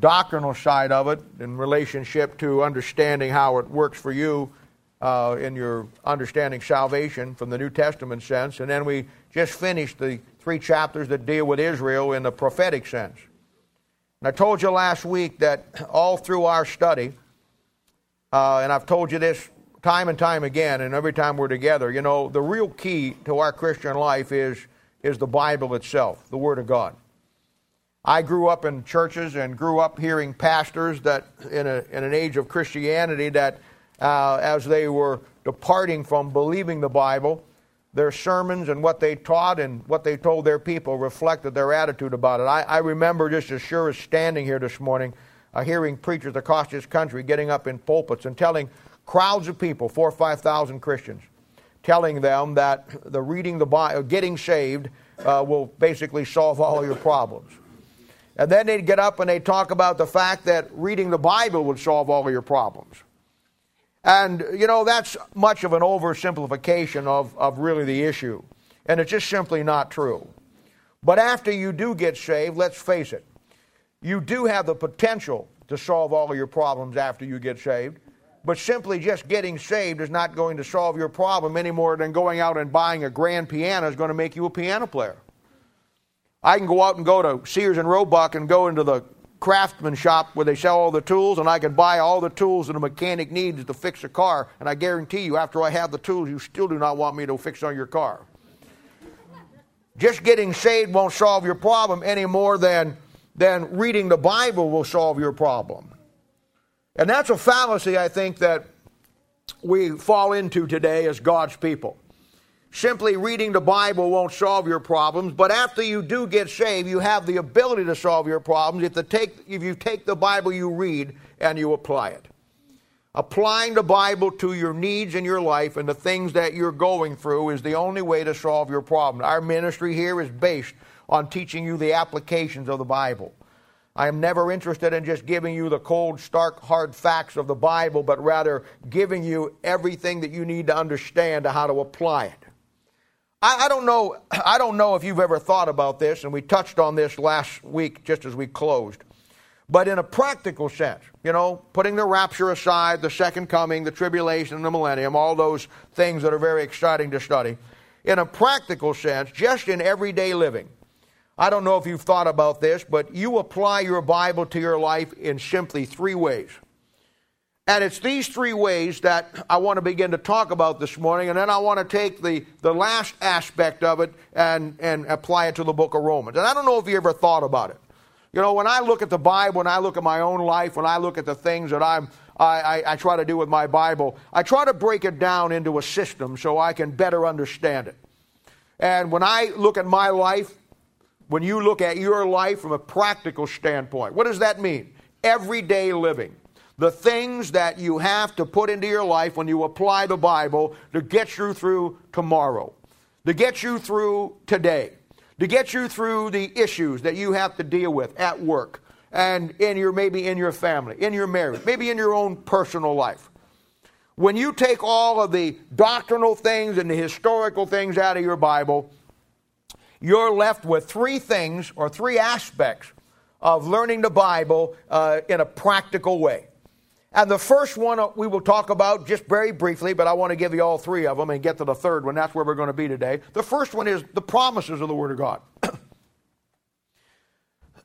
doctrinal side of it in relationship to understanding how it works for you uh, in your understanding salvation from the New Testament sense. And then we just finished the three chapters that deal with Israel in the prophetic sense. And I told you last week that all through our study, uh, and I've told you this time and time again, and every time we're together, you know, the real key to our Christian life is, is the Bible itself, the Word of God. I grew up in churches and grew up hearing pastors that, in, a, in an age of Christianity, that uh, as they were departing from believing the Bible, their sermons and what they taught and what they told their people reflected their attitude about it. I, I remember just as sure as standing here this morning, uh, hearing preachers across this country getting up in pulpits and telling crowds of people, four or five thousand Christians, telling them that the reading the Bible, getting saved, uh, will basically solve all your problems. And then they'd get up and they'd talk about the fact that reading the Bible would solve all of your problems. And, you know, that's much of an oversimplification of, of really the issue. And it's just simply not true. But after you do get saved, let's face it, you do have the potential to solve all of your problems after you get saved. But simply just getting saved is not going to solve your problem any more than going out and buying a grand piano is going to make you a piano player. I can go out and go to Sears and Roebuck and go into the craftsman shop where they sell all the tools, and I can buy all the tools that a mechanic needs to fix a car. And I guarantee you, after I have the tools, you still do not want me to fix on your car. Just getting saved won't solve your problem any more than, than reading the Bible will solve your problem. And that's a fallacy, I think, that we fall into today as God's people. Simply reading the Bible won't solve your problems, but after you do get saved, you have the ability to solve your problems if, take, if you take the Bible you read and you apply it. Applying the Bible to your needs in your life and the things that you're going through is the only way to solve your problem. Our ministry here is based on teaching you the applications of the Bible. I am never interested in just giving you the cold, stark, hard facts of the Bible, but rather giving you everything that you need to understand how to apply it. I, I, don't know. I don't know if you've ever thought about this, and we touched on this last week just as we closed. But in a practical sense, you know, putting the rapture aside, the second coming, the tribulation, and the millennium, all those things that are very exciting to study. In a practical sense, just in everyday living, I don't know if you've thought about this, but you apply your Bible to your life in simply three ways. And it's these three ways that I want to begin to talk about this morning, and then I want to take the, the last aspect of it and, and apply it to the book of Romans. And I don't know if you ever thought about it. You know, when I look at the Bible, when I look at my own life, when I look at the things that I'm, I, I, I try to do with my Bible, I try to break it down into a system so I can better understand it. And when I look at my life, when you look at your life from a practical standpoint, what does that mean? Everyday living the things that you have to put into your life when you apply the Bible to get you through tomorrow, to get you through today, to get you through the issues that you have to deal with at work and in your maybe in your family, in your marriage, maybe in your own personal life. When you take all of the doctrinal things and the historical things out of your Bible, you're left with three things or three aspects of learning the Bible uh, in a practical way. And the first one we will talk about just very briefly, but I want to give you all three of them and get to the third one. That's where we're going to be today. The first one is the promises of the Word of God.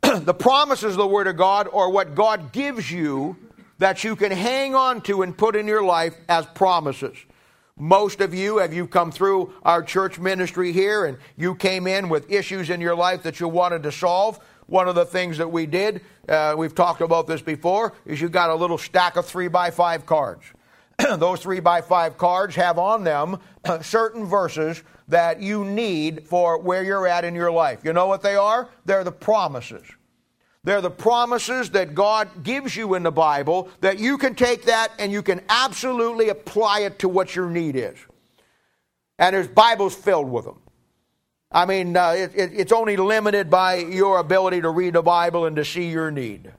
the promises of the Word of God are what God gives you that you can hang on to and put in your life as promises. Most of you, have you come through our church ministry here and you came in with issues in your life that you wanted to solve? One of the things that we did, uh, we've talked about this before, is you got a little stack of three by five cards. Those three by five cards have on them certain verses that you need for where you're at in your life. You know what they are? They're the promises. They're the promises that God gives you in the Bible that you can take that and you can absolutely apply it to what your need is. And there's Bibles filled with them. I mean, uh, it, it, it's only limited by your ability to read the Bible and to see your need.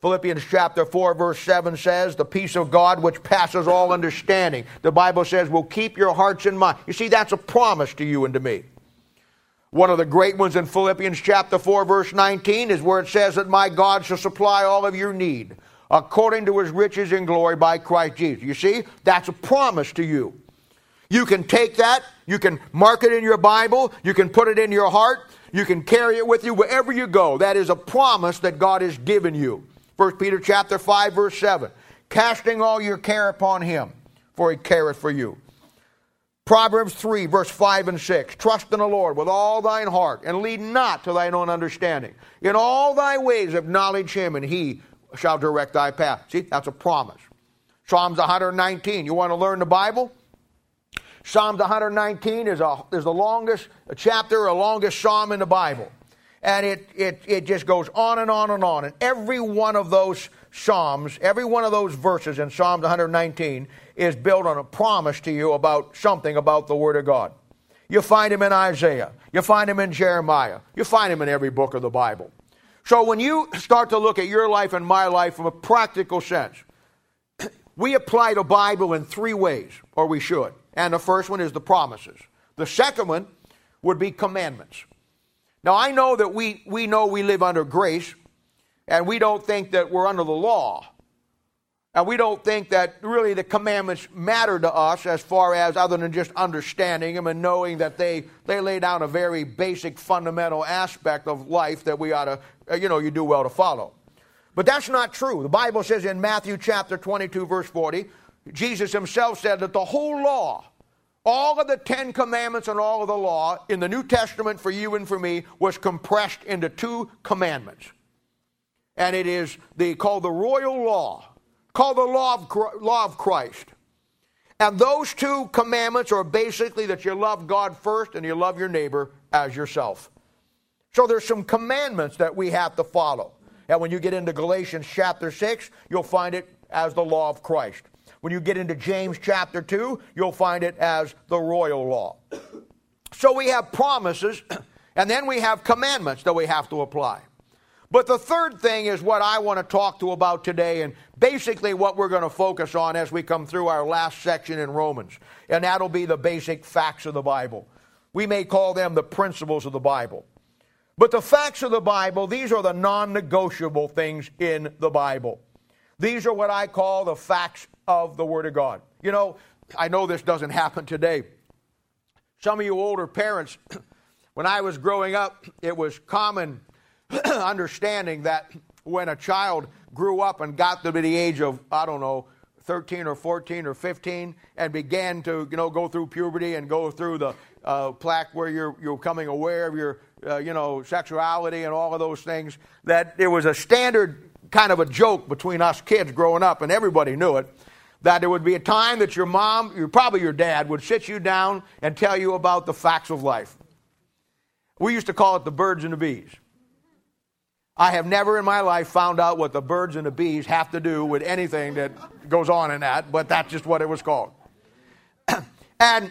Philippians chapter 4, verse 7 says, The peace of God which passes all understanding. The Bible says, will keep your hearts and minds. You see, that's a promise to you and to me. One of the great ones in Philippians chapter 4, verse 19 is where it says that my God shall supply all of your need according to his riches in glory by Christ Jesus. You see, that's a promise to you. You can take that, you can mark it in your Bible, you can put it in your heart, you can carry it with you wherever you go. That is a promise that God has given you. 1 Peter chapter 5 verse 7. Casting all your care upon him, for he careth for you. Proverbs 3 verse 5 and 6. Trust in the Lord with all thine heart and lead not to thine own understanding. In all thy ways acknowledge him and he shall direct thy path. See, that's a promise. Psalms 119. You want to learn the Bible? Psalms 119 is, a, is the longest chapter, a longest psalm in the Bible. And it, it, it just goes on and on and on. And every one of those psalms, every one of those verses in Psalms 119 is built on a promise to you about something about the Word of God. You find him in Isaiah. You find him in Jeremiah. You find him in every book of the Bible. So when you start to look at your life and my life from a practical sense, we apply the Bible in three ways, or we should. And the first one is the promises. The second one would be commandments. Now I know that we, we know we live under grace, and we don't think that we're under the law. And we don't think that really the commandments matter to us as far as other than just understanding them and knowing that they, they lay down a very basic fundamental aspect of life that we ought to, you know, you do well to follow. But that's not true. The Bible says in Matthew chapter 22, verse 40, Jesus himself said that the whole law, all of the Ten Commandments and all of the law in the New Testament for you and for me was compressed into two commandments. And it is the, called the royal law called the law of, law of Christ. And those two commandments are basically that you love God first and you love your neighbor as yourself. So there's some commandments that we have to follow. And when you get into Galatians chapter 6, you'll find it as the law of Christ. When you get into James chapter 2, you'll find it as the royal law. So we have promises, and then we have commandments that we have to apply. But the third thing is what I want to talk to about today, and basically what we're going to focus on as we come through our last section in Romans. And that'll be the basic facts of the Bible. We may call them the principles of the Bible. But the facts of the Bible, these are the non negotiable things in the Bible. These are what I call the facts of the Word of God. You know, I know this doesn't happen today. Some of you older parents, when I was growing up, it was common understanding that when a child grew up and got to the age of, I don't know, 13 or 14 or 15 and began to, you know, go through puberty and go through the uh, plaque where you're, you're becoming aware of your, uh, you know, sexuality and all of those things, that there was a standard kind of a joke between us kids growing up, and everybody knew it, that there would be a time that your mom, your, probably your dad, would sit you down and tell you about the facts of life. We used to call it the birds and the bees. I have never in my life found out what the birds and the bees have to do with anything that goes on in that, but that's just what it was called. and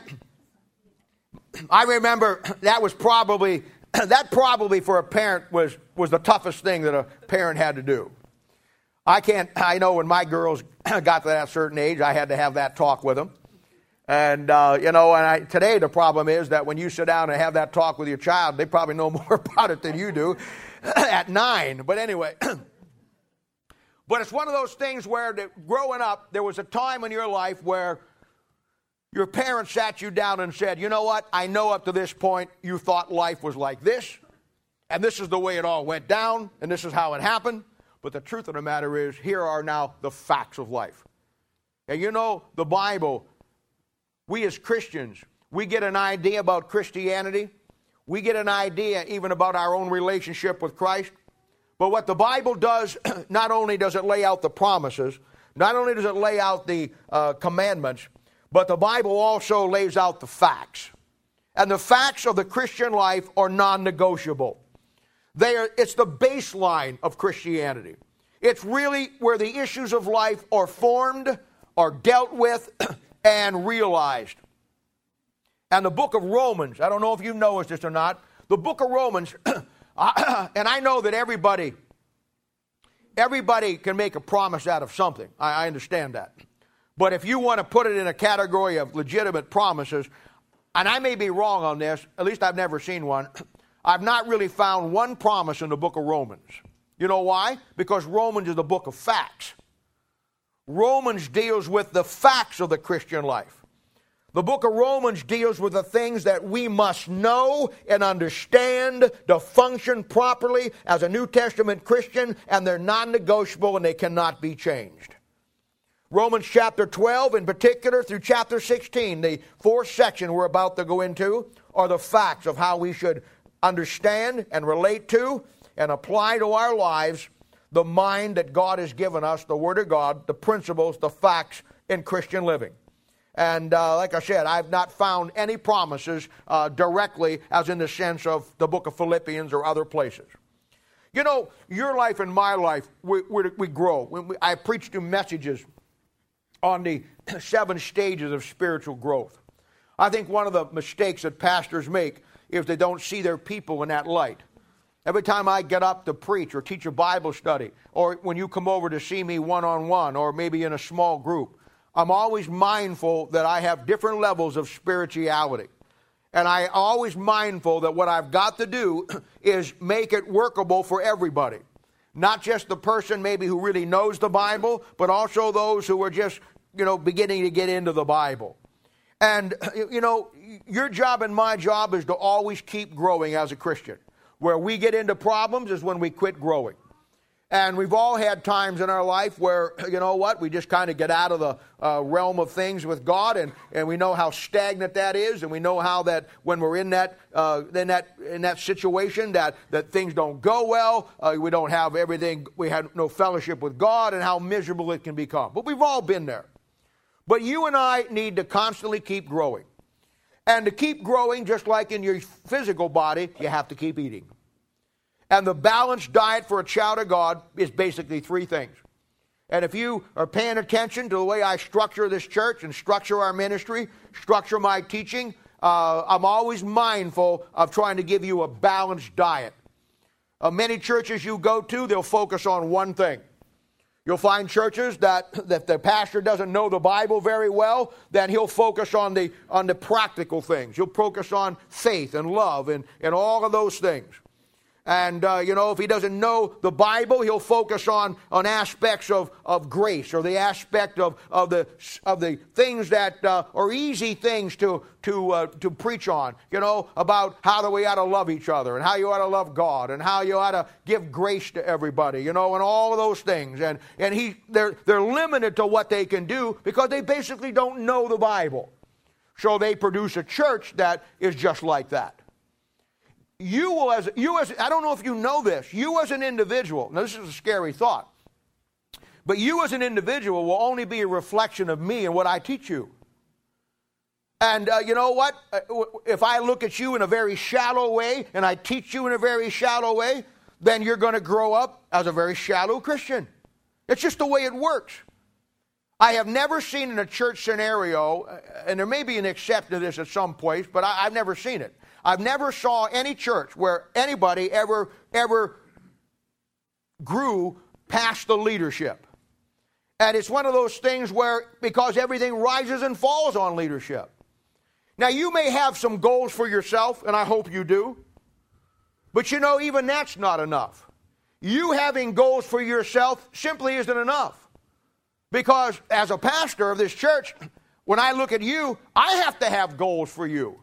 I remember that was probably that probably for a parent was was the toughest thing that a parent had to do. I can't. I know when my girls got to that certain age, I had to have that talk with them. And uh, you know, and I, today the problem is that when you sit down and have that talk with your child, they probably know more about it than you do, at nine. But anyway, but it's one of those things where growing up, there was a time in your life where your parents sat you down and said, You know what? I know up to this point you thought life was like this, and this is the way it all went down, and this is how it happened. But the truth of the matter is, here are now the facts of life. And you know, the Bible, we as Christians, we get an idea about Christianity we get an idea even about our own relationship with Christ. But what the Bible does, not only does it lay out the promises, not only does it lay out the uh, commandments, but the Bible also lays out the facts. And the facts of the Christian life are non negotiable. They are, it's the baseline of Christianity. It's really where the issues of life are formed, are dealt with, and realized. And the book of Romans, I don't know if you know this or not, the book of Romans, and I know that everybody, everybody can make a promise out of something. I, I understand that. But if you want to put it in a category of legitimate promises, and I may be wrong on this, at least I've never seen one, I've not really found one promise in the book of Romans. You know why? Because Romans is the book of facts. Romans deals with the facts of the Christian life. The book of Romans deals with the things that we must know and understand to function properly as a New Testament Christian, and they're non negotiable and they cannot be changed. Romans chapter 12, in particular, through chapter 16, the fourth section we're about to go into, are the facts of how we should understand and relate to and apply to our lives the mind that God has given us, the Word of God, the principles, the facts in Christian living. And uh, like I said, I've not found any promises uh, directly, as in the sense of the book of Philippians or other places. You know, your life and my life, we, we, we grow. We, I preach you messages on the seven stages of spiritual growth. I think one of the mistakes that pastors make is they don't see their people in that light. Every time I get up to preach or teach a Bible study, or when you come over to see me one on one, or maybe in a small group, I'm always mindful that I have different levels of spirituality. And I always mindful that what I've got to do is make it workable for everybody. Not just the person maybe who really knows the Bible, but also those who are just, you know, beginning to get into the Bible. And, you know, your job and my job is to always keep growing as a Christian. Where we get into problems is when we quit growing. And we've all had times in our life where, you know what, we just kind of get out of the uh, realm of things with God, and, and we know how stagnant that is, and we know how that when we're in that, uh, in that, in that situation, that, that things don't go well, uh, we don't have everything, we have no fellowship with God, and how miserable it can become. But we've all been there. But you and I need to constantly keep growing. And to keep growing, just like in your physical body, you have to keep eating. And the balanced diet for a child of God is basically three things. And if you are paying attention to the way I structure this church and structure our ministry, structure my teaching, uh, I'm always mindful of trying to give you a balanced diet. Uh, many churches you go to, they'll focus on one thing. You'll find churches that, that the pastor doesn't know the Bible very well, then he'll focus on the, on the practical things. He'll focus on faith and love and, and all of those things. And, uh, you know, if he doesn't know the Bible, he'll focus on, on aspects of, of grace or the aspect of, of, the, of the things that uh, are easy things to, to, uh, to preach on, you know, about how that we ought to love each other and how you ought to love God and how you ought to give grace to everybody, you know, and all of those things. And, and he, they're, they're limited to what they can do because they basically don't know the Bible. So they produce a church that is just like that you will as you as I don't know if you know this, you as an individual, now this is a scary thought. But you as an individual will only be a reflection of me and what I teach you. And uh, you know what? Uh, if I look at you in a very shallow way and I teach you in a very shallow way, then you're going to grow up as a very shallow Christian. It's just the way it works. I have never seen in a church scenario, uh, and there may be an exception to this at some place, but I, have never seen it. I've never saw any church where anybody ever ever grew past the leadership. And it's one of those things where because everything rises and falls on leadership. Now you may have some goals for yourself and I hope you do. But you know even that's not enough. You having goals for yourself simply isn't enough. Because as a pastor of this church, when I look at you, I have to have goals for you.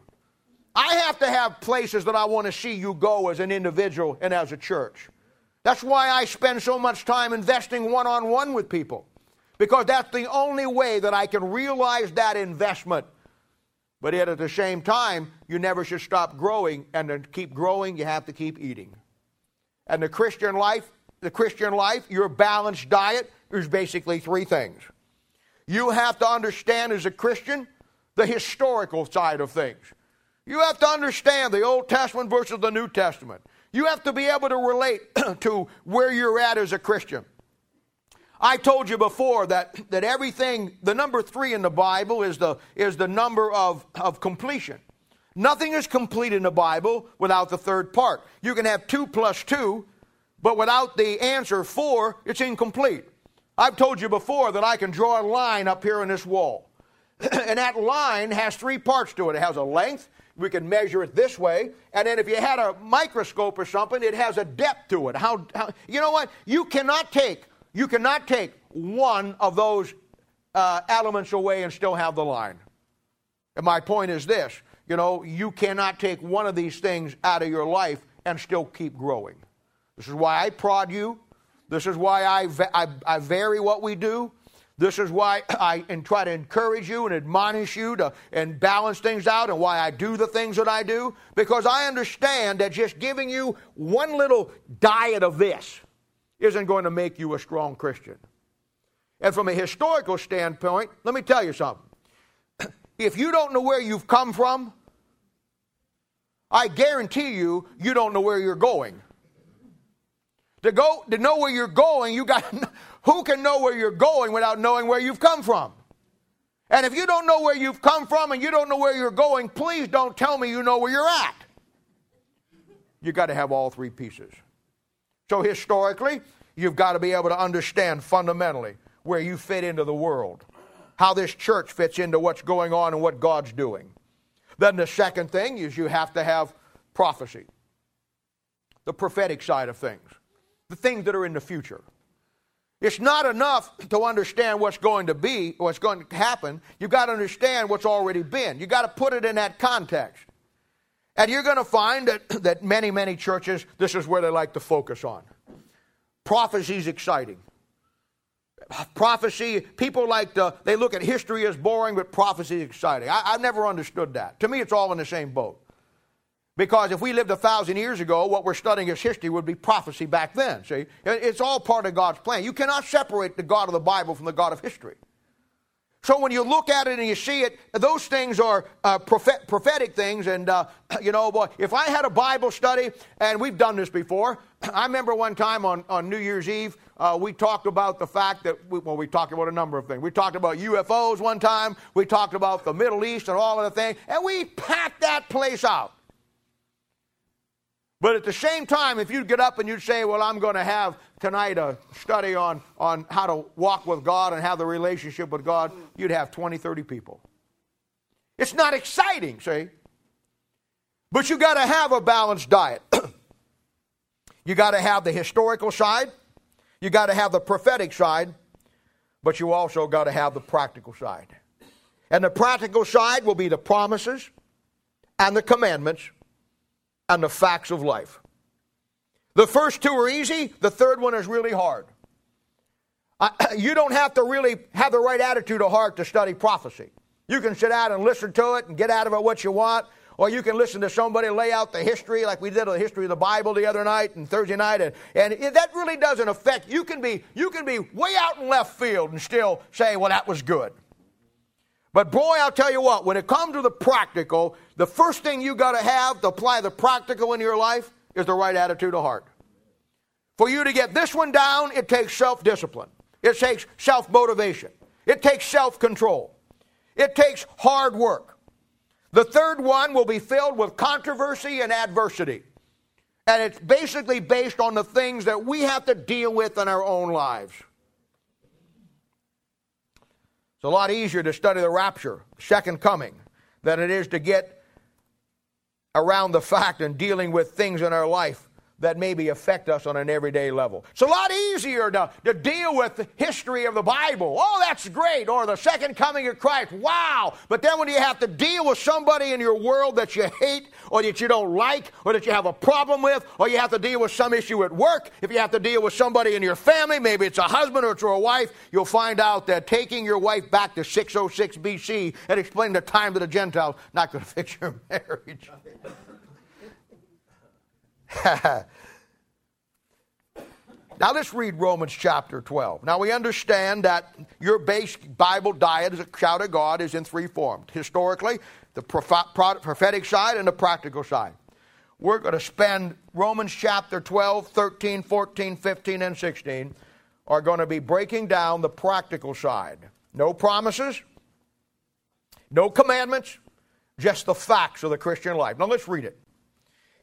I have to have places that I want to see you go as an individual and as a church. That's why I spend so much time investing one on one with people, because that's the only way that I can realize that investment. But yet at the same time, you never should stop growing, and to keep growing, you have to keep eating. And the Christian life, the Christian life, your balanced diet is basically three things. You have to understand as a Christian the historical side of things. You have to understand the Old Testament versus the New Testament. You have to be able to relate to where you're at as a Christian. I told you before that, that everything, the number three in the Bible is the, is the number of, of completion. Nothing is complete in the Bible without the third part. You can have two plus two, but without the answer four, it's incomplete. I've told you before that I can draw a line up here in this wall. and that line has three parts to it. It has a length, we can measure it this way, and then if you had a microscope or something, it has a depth to it. How, how you know what? You cannot take you cannot take one of those uh, elements away and still have the line. And my point is this: you know, you cannot take one of these things out of your life and still keep growing. This is why I prod you. This is why I, I, I vary what we do. This is why I and try to encourage you and admonish you to and balance things out and why I do the things that I do because I understand that just giving you one little diet of this isn't going to make you a strong Christian. And from a historical standpoint, let me tell you something. If you don't know where you've come from, I guarantee you you don't know where you're going. To go to know where you're going, you got who can know where you're going without knowing where you've come from? And if you don't know where you've come from and you don't know where you're going, please don't tell me you know where you're at. You've got to have all three pieces. So historically, you've got to be able to understand fundamentally where you fit into the world, how this church fits into what's going on and what God's doing. Then the second thing is you have to have prophecy, the prophetic side of things, the things that are in the future. It's not enough to understand what's going to be, or what's going to happen. You've got to understand what's already been. You've got to put it in that context. And you're going to find that, that many, many churches, this is where they like to focus on. Prophecy is exciting. Prophecy, people like to, they look at history as boring, but prophecy is exciting. I, I've never understood that. To me, it's all in the same boat. Because if we lived a thousand years ago, what we're studying as history would be prophecy back then. See, it's all part of God's plan. You cannot separate the God of the Bible from the God of history. So when you look at it and you see it, those things are uh, prophet- prophetic things. And, uh, you know, boy, if I had a Bible study, and we've done this before, I remember one time on, on New Year's Eve, uh, we talked about the fact that, we, well, we talked about a number of things. We talked about UFOs one time, we talked about the Middle East and all of the things, and we packed that place out. But at the same time, if you'd get up and you'd say, Well, I'm going to have tonight a study on, on how to walk with God and have the relationship with God, you'd have 20, 30 people. It's not exciting, see? But you got to have a balanced diet. you got to have the historical side, you got to have the prophetic side, but you also got to have the practical side. And the practical side will be the promises and the commandments and the facts of life. The first two are easy, the third one is really hard. you don't have to really have the right attitude of heart to study prophecy. You can sit out and listen to it and get out of it what you want, or you can listen to somebody lay out the history, like we did the history of the Bible the other night and Thursday night, and, and it, that really doesn't affect. You can be you can be way out in left field and still say, "Well, that was good." But boy, I'll tell you what, when it comes to the practical, the first thing you got to have to apply the practical in your life is the right attitude of heart. For you to get this one down, it takes self discipline, it takes self motivation, it takes self control, it takes hard work. The third one will be filled with controversy and adversity. And it's basically based on the things that we have to deal with in our own lives. It's a lot easier to study the rapture, second coming, than it is to get around the fact and dealing with things in our life that maybe affect us on an everyday level. It's a lot easier to, to deal with the history of the Bible. Oh, that's great. Or the second coming of Christ. Wow. But then when you have to deal with somebody in your world that you hate or that you don't like or that you have a problem with, or you have to deal with some issue at work, if you have to deal with somebody in your family, maybe it's a husband or it's a wife, you'll find out that taking your wife back to 606 BC and explaining the time to the Gentiles not going to fix your marriage. now let's read Romans chapter 12. Now we understand that your base Bible diet as a child of God is in three forms historically, the prophetic side, and the practical side. We're going to spend Romans chapter 12, 13, 14, 15, and 16 are going to be breaking down the practical side. No promises, no commandments, just the facts of the Christian life. Now let's read it.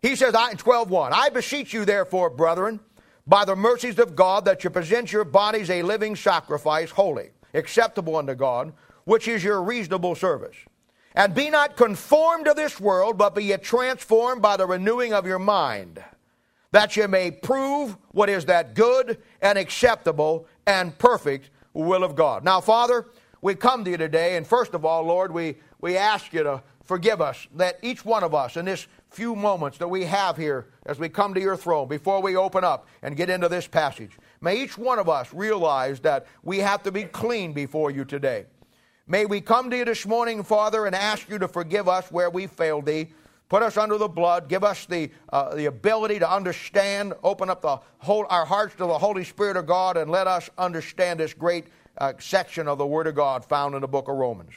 He says in 12:1, I beseech you therefore, brethren, by the mercies of God, that you present your bodies a living sacrifice, holy, acceptable unto God, which is your reasonable service. And be not conformed to this world, but be ye transformed by the renewing of your mind, that ye may prove what is that good and acceptable and perfect will of God. Now, Father, we come to you today, and first of all, Lord, we, we ask you to forgive us that each one of us in this few moments that we have here as we come to your throne, before we open up and get into this passage, may each one of us realize that we have to be clean before you today. May we come to you this morning, Father, and ask you to forgive us where we failed thee. Put us under the blood. Give us the, uh, the ability to understand. Open up the whole, our hearts to the Holy Spirit of God and let us understand this great uh, section of the Word of God found in the book of Romans.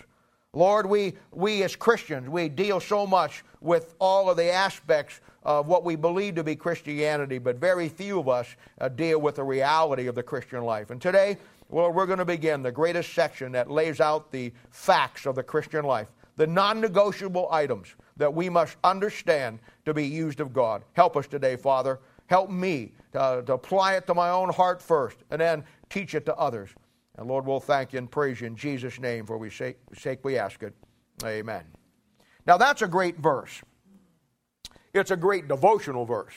Lord, we, we as Christians, we deal so much with all of the aspects of what we believe to be Christianity, but very few of us uh, deal with the reality of the Christian life. And today, well, we're going to begin the greatest section that lays out the facts of the Christian life, the non negotiable items that we must understand to be used of God. Help us today, Father. Help me to, to apply it to my own heart first and then teach it to others. And Lord, we'll thank you and praise you in Jesus' name, for we sake, we ask it. Amen. Now, that's a great verse. It's a great devotional verse.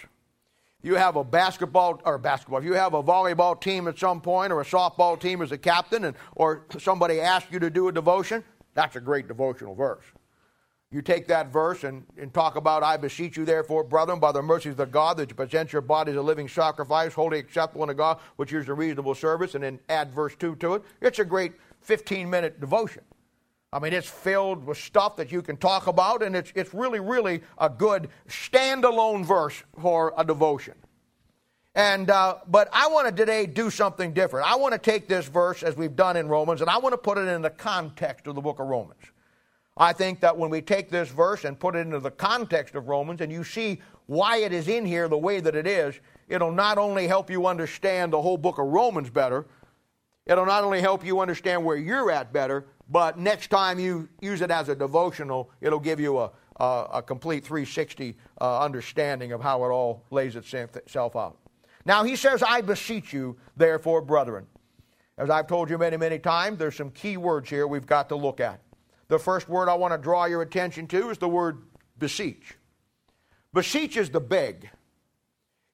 You have a basketball or basketball. If you have a volleyball team at some point, or a softball team as a captain, and or somebody asks you to do a devotion, that's a great devotional verse. You take that verse and, and talk about, I beseech you, therefore, brethren, by the mercies of God, that you present your bodies a living sacrifice, holy acceptable unto God, which is a reasonable service, and then add verse 2 to it. It's a great 15 minute devotion. I mean, it's filled with stuff that you can talk about, and it's, it's really, really a good standalone verse for a devotion. And, uh, but I want to today do something different. I want to take this verse, as we've done in Romans, and I want to put it in the context of the book of Romans. I think that when we take this verse and put it into the context of Romans and you see why it is in here the way that it is, it'll not only help you understand the whole book of Romans better, it'll not only help you understand where you're at better, but next time you use it as a devotional, it'll give you a, a, a complete 360 uh, understanding of how it all lays itself out. Now, he says, I beseech you, therefore, brethren. As I've told you many, many times, there's some key words here we've got to look at. The first word I want to draw your attention to is the word beseech. Beseech is the beg,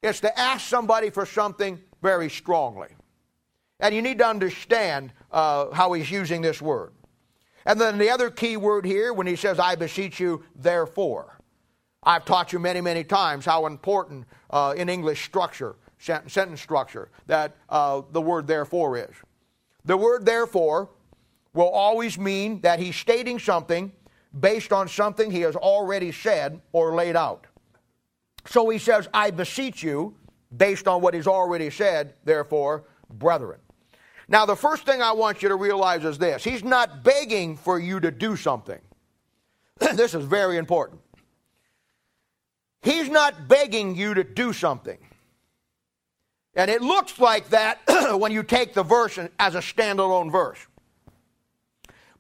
it's to ask somebody for something very strongly. And you need to understand uh, how he's using this word. And then the other key word here, when he says, I beseech you, therefore. I've taught you many, many times how important uh, in English structure, sentence structure, that uh, the word therefore is. The word therefore will always mean that he's stating something based on something he has already said or laid out. So he says, I beseech you, based on what he's already said, therefore, brethren. Now, the first thing I want you to realize is this He's not begging for you to do something. this is very important. He's not begging you to do something. And it looks like that when you take the verse as a standalone verse.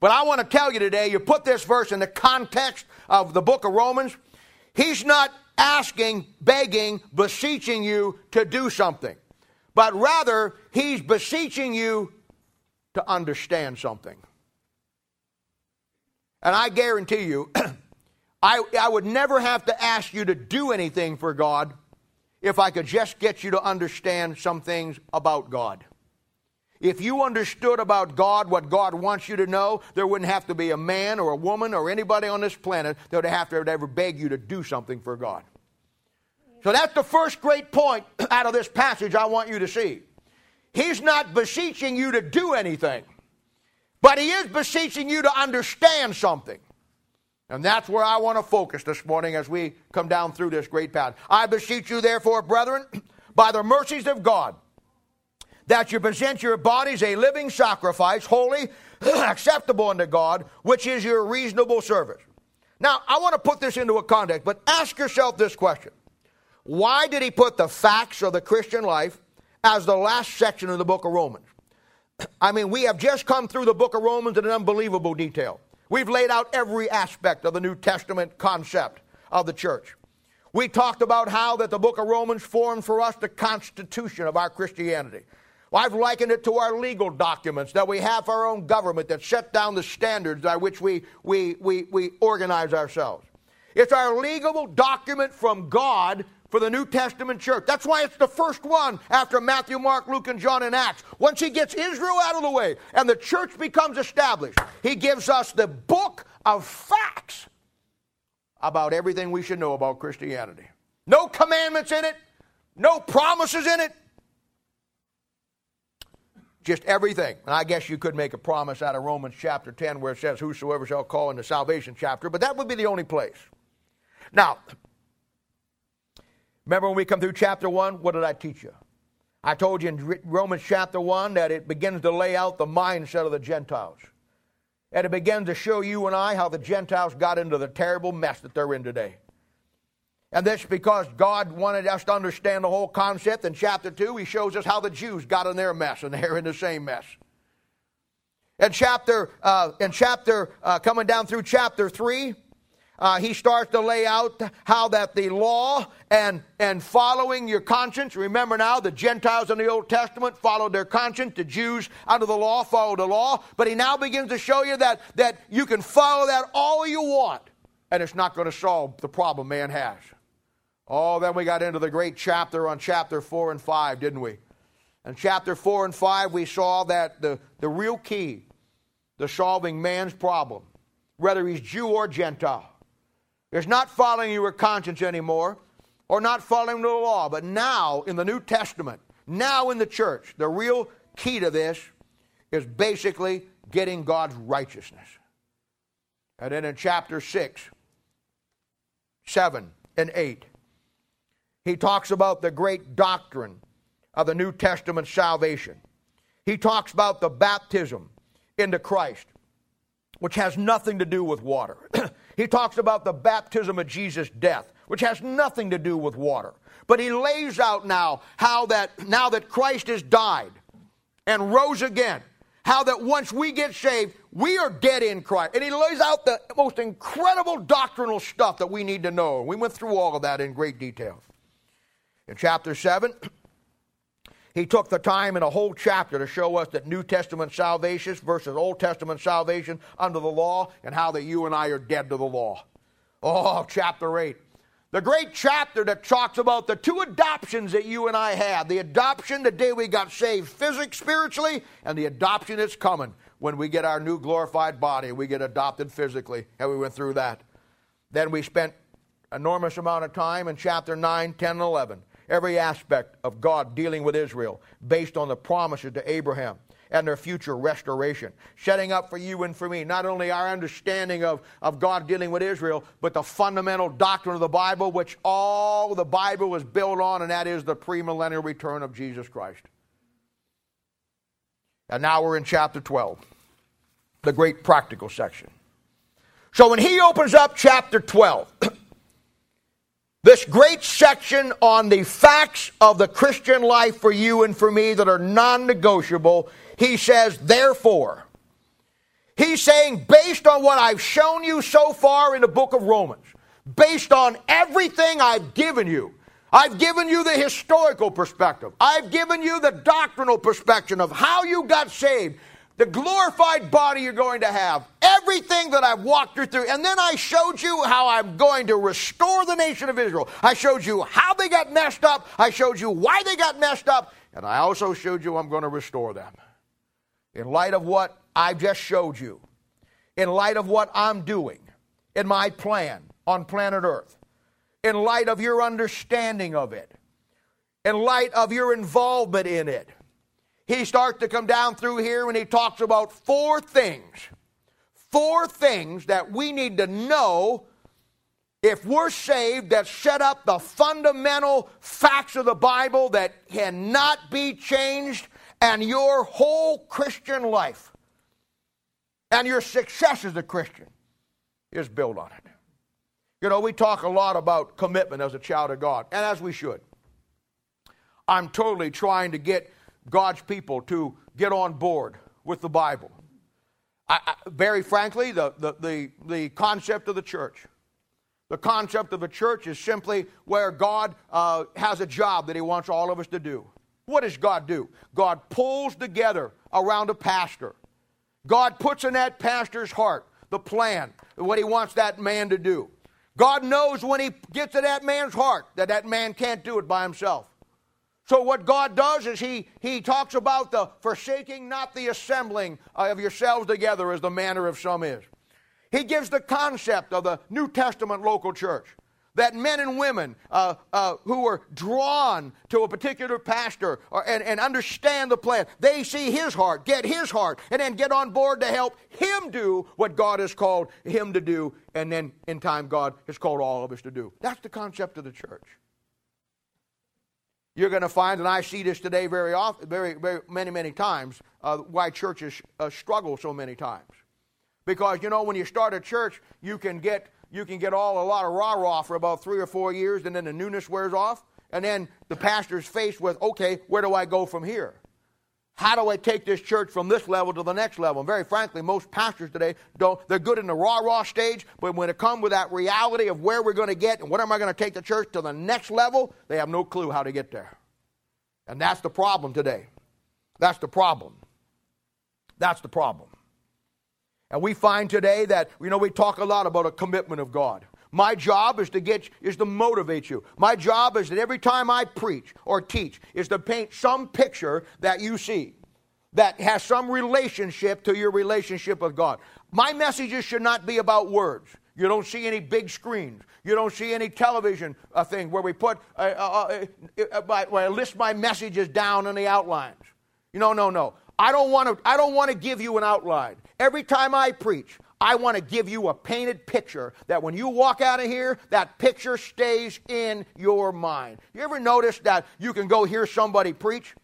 But I want to tell you today, you put this verse in the context of the book of Romans, he's not asking, begging, beseeching you to do something, but rather he's beseeching you to understand something. And I guarantee you, I, I would never have to ask you to do anything for God if I could just get you to understand some things about God. If you understood about God what God wants you to know, there wouldn't have to be a man or a woman or anybody on this planet that would have to ever beg you to do something for God. So that's the first great point out of this passage I want you to see. He's not beseeching you to do anything, but he is beseeching you to understand something. And that's where I want to focus this morning as we come down through this great path. I beseech you, therefore, brethren, by the mercies of God, that you present your bodies a living sacrifice, holy, acceptable unto God, which is your reasonable service. Now, I want to put this into a context, but ask yourself this question Why did he put the facts of the Christian life as the last section of the book of Romans? I mean, we have just come through the book of Romans in an unbelievable detail. We've laid out every aspect of the New Testament concept of the church. We talked about how that the book of Romans formed for us the constitution of our Christianity. I've likened it to our legal documents that we have our own government that set down the standards by which we, we, we, we organize ourselves. It's our legal document from God for the New Testament church. That's why it's the first one after Matthew, Mark, Luke, and John and Acts. Once he gets Israel out of the way and the church becomes established, he gives us the book of facts about everything we should know about Christianity. No commandments in it, no promises in it, just everything. And I guess you could make a promise out of Romans chapter 10 where it says, Whosoever shall call in the salvation chapter, but that would be the only place. Now, remember when we come through chapter 1, what did I teach you? I told you in Romans chapter 1 that it begins to lay out the mindset of the Gentiles. And it begins to show you and I how the Gentiles got into the terrible mess that they're in today. And that's because God wanted us to understand the whole concept. In chapter 2, he shows us how the Jews got in their mess, and they're in the same mess. In chapter, uh, in chapter uh, coming down through chapter 3, uh, he starts to lay out how that the law and, and following your conscience, remember now, the Gentiles in the Old Testament followed their conscience, the Jews under the law followed the law, but he now begins to show you that, that you can follow that all you want, and it's not going to solve the problem man has. Oh, then we got into the great chapter on chapter 4 and 5, didn't we? In chapter 4 and 5, we saw that the, the real key to solving man's problem, whether he's Jew or Gentile, is not following your conscience anymore or not following the law. But now, in the New Testament, now in the church, the real key to this is basically getting God's righteousness. And then in chapter 6, 7, and 8, he talks about the great doctrine of the New Testament salvation. He talks about the baptism into Christ, which has nothing to do with water. he talks about the baptism of Jesus' death, which has nothing to do with water. But he lays out now how that now that Christ has died and rose again, how that once we get saved, we are dead in Christ. And he lays out the most incredible doctrinal stuff that we need to know. We went through all of that in great detail. In chapter 7, he took the time in a whole chapter to show us that New Testament salvation versus Old Testament salvation under the law and how that you and I are dead to the law. Oh, chapter 8. The great chapter that talks about the two adoptions that you and I had the adoption the day we got saved physically, spiritually, and the adoption that's coming when we get our new glorified body. We get adopted physically, and we went through that. Then we spent enormous amount of time in chapter 9, 10, and 11 every aspect of God dealing with Israel based on the promises to Abraham and their future restoration. Setting up for you and for me not only our understanding of, of God dealing with Israel, but the fundamental doctrine of the Bible, which all the Bible was built on, and that is the premillennial return of Jesus Christ. And now we're in chapter 12, the great practical section. So when he opens up chapter 12, this great section on the facts of the Christian life for you and for me that are non negotiable, he says, therefore. He's saying, based on what I've shown you so far in the book of Romans, based on everything I've given you, I've given you the historical perspective. I've given you the doctrinal perspective of how you got saved the glorified body you're going to have, everything that I've walked you through. And then I showed you how I'm going to restore the nation of Israel. I showed you how they got messed up. I showed you why they got messed up. And I also showed you I'm going to restore them. In light of what I've just showed you, in light of what I'm doing in my plan on planet Earth, in light of your understanding of it, in light of your involvement in it, he starts to come down through here and he talks about four things. Four things that we need to know if we're saved that set up the fundamental facts of the Bible that cannot be changed and your whole Christian life and your success as a Christian is built on it. You know, we talk a lot about commitment as a child of God, and as we should. I'm totally trying to get God's people to get on board with the Bible. I, I, very frankly, the, the, the, the, concept of the church. The concept of a church is simply where God uh, has a job that He wants all of us to do. What does God do? God pulls together around a pastor. God puts in that pastor's heart the plan, what he wants that man to do. God knows when he gets to that man's heart that that man can't do it by himself. So what God does is he, he talks about the forsaking not the assembling of yourselves together as the manner of some is. He gives the concept of the New Testament local church that men and women uh, uh, who are drawn to a particular pastor or, and, and understand the plan, they see his heart, get his heart, and then get on board to help him do what God has called him to do, and then in time, God has called all of us to do. That's the concept of the church. You're going to find, and I see this today very often, very, very many, many times, uh, why churches uh, struggle so many times. Because you know, when you start a church, you can get you can get all a lot of rah rah for about three or four years, and then the newness wears off, and then the pastor's faced with, okay, where do I go from here? How do I take this church from this level to the next level? And very frankly, most pastors today don't. They're good in the rah rah stage, but when it comes with that reality of where we're going to get and what am I going to take the church to the next level, they have no clue how to get there. And that's the problem today. That's the problem. That's the problem. And we find today that, you know, we talk a lot about a commitment of God. My job is to get is to motivate you. My job is that every time I preach or teach is to paint some picture that you see that has some relationship to your relationship with God. My messages should not be about words. You don't see any big screens. You don't see any television uh, thing where we put uh, uh, uh, uh where I list my messages down in the outlines. You know, no, no. I don't want to. I don't want to give you an outline. Every time I preach, I want to give you a painted picture that when you walk out of here, that picture stays in your mind. You ever notice that you can go hear somebody preach?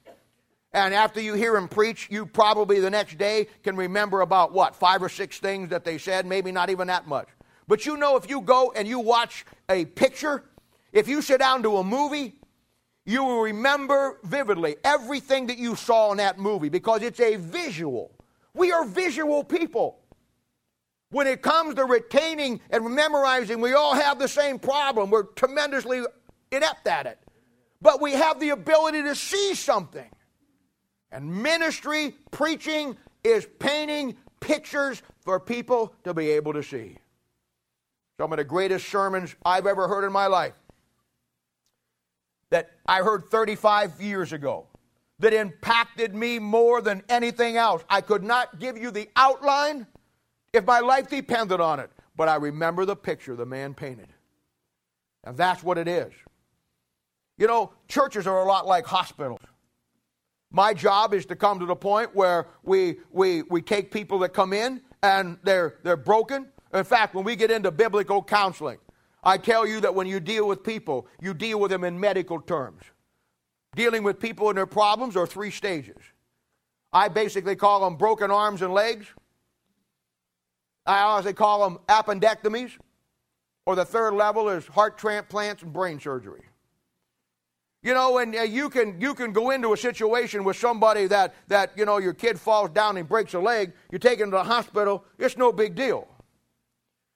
And after you hear him preach, you probably the next day can remember about what, five or six things that they said, maybe not even that much. But you know, if you go and you watch a picture, if you sit down to a movie, you will remember vividly everything that you saw in that movie because it's a visual. We are visual people. When it comes to retaining and memorizing, we all have the same problem. We're tremendously inept at it. But we have the ability to see something. And ministry, preaching, is painting pictures for people to be able to see. Some of the greatest sermons I've ever heard in my life that I heard 35 years ago that impacted me more than anything else. I could not give you the outline if my life depended on it, but I remember the picture the man painted. And that's what it is. You know, churches are a lot like hospitals. My job is to come to the point where we, we, we take people that come in and they're, they're broken. In fact, when we get into biblical counseling, I tell you that when you deal with people, you deal with them in medical terms. Dealing with people and their problems are three stages. I basically call them broken arms and legs. I also call them appendectomies. Or the third level is heart transplants and brain surgery. You know, and uh, you can you can go into a situation with somebody that that you know your kid falls down and breaks a leg. You take him to the hospital. It's no big deal.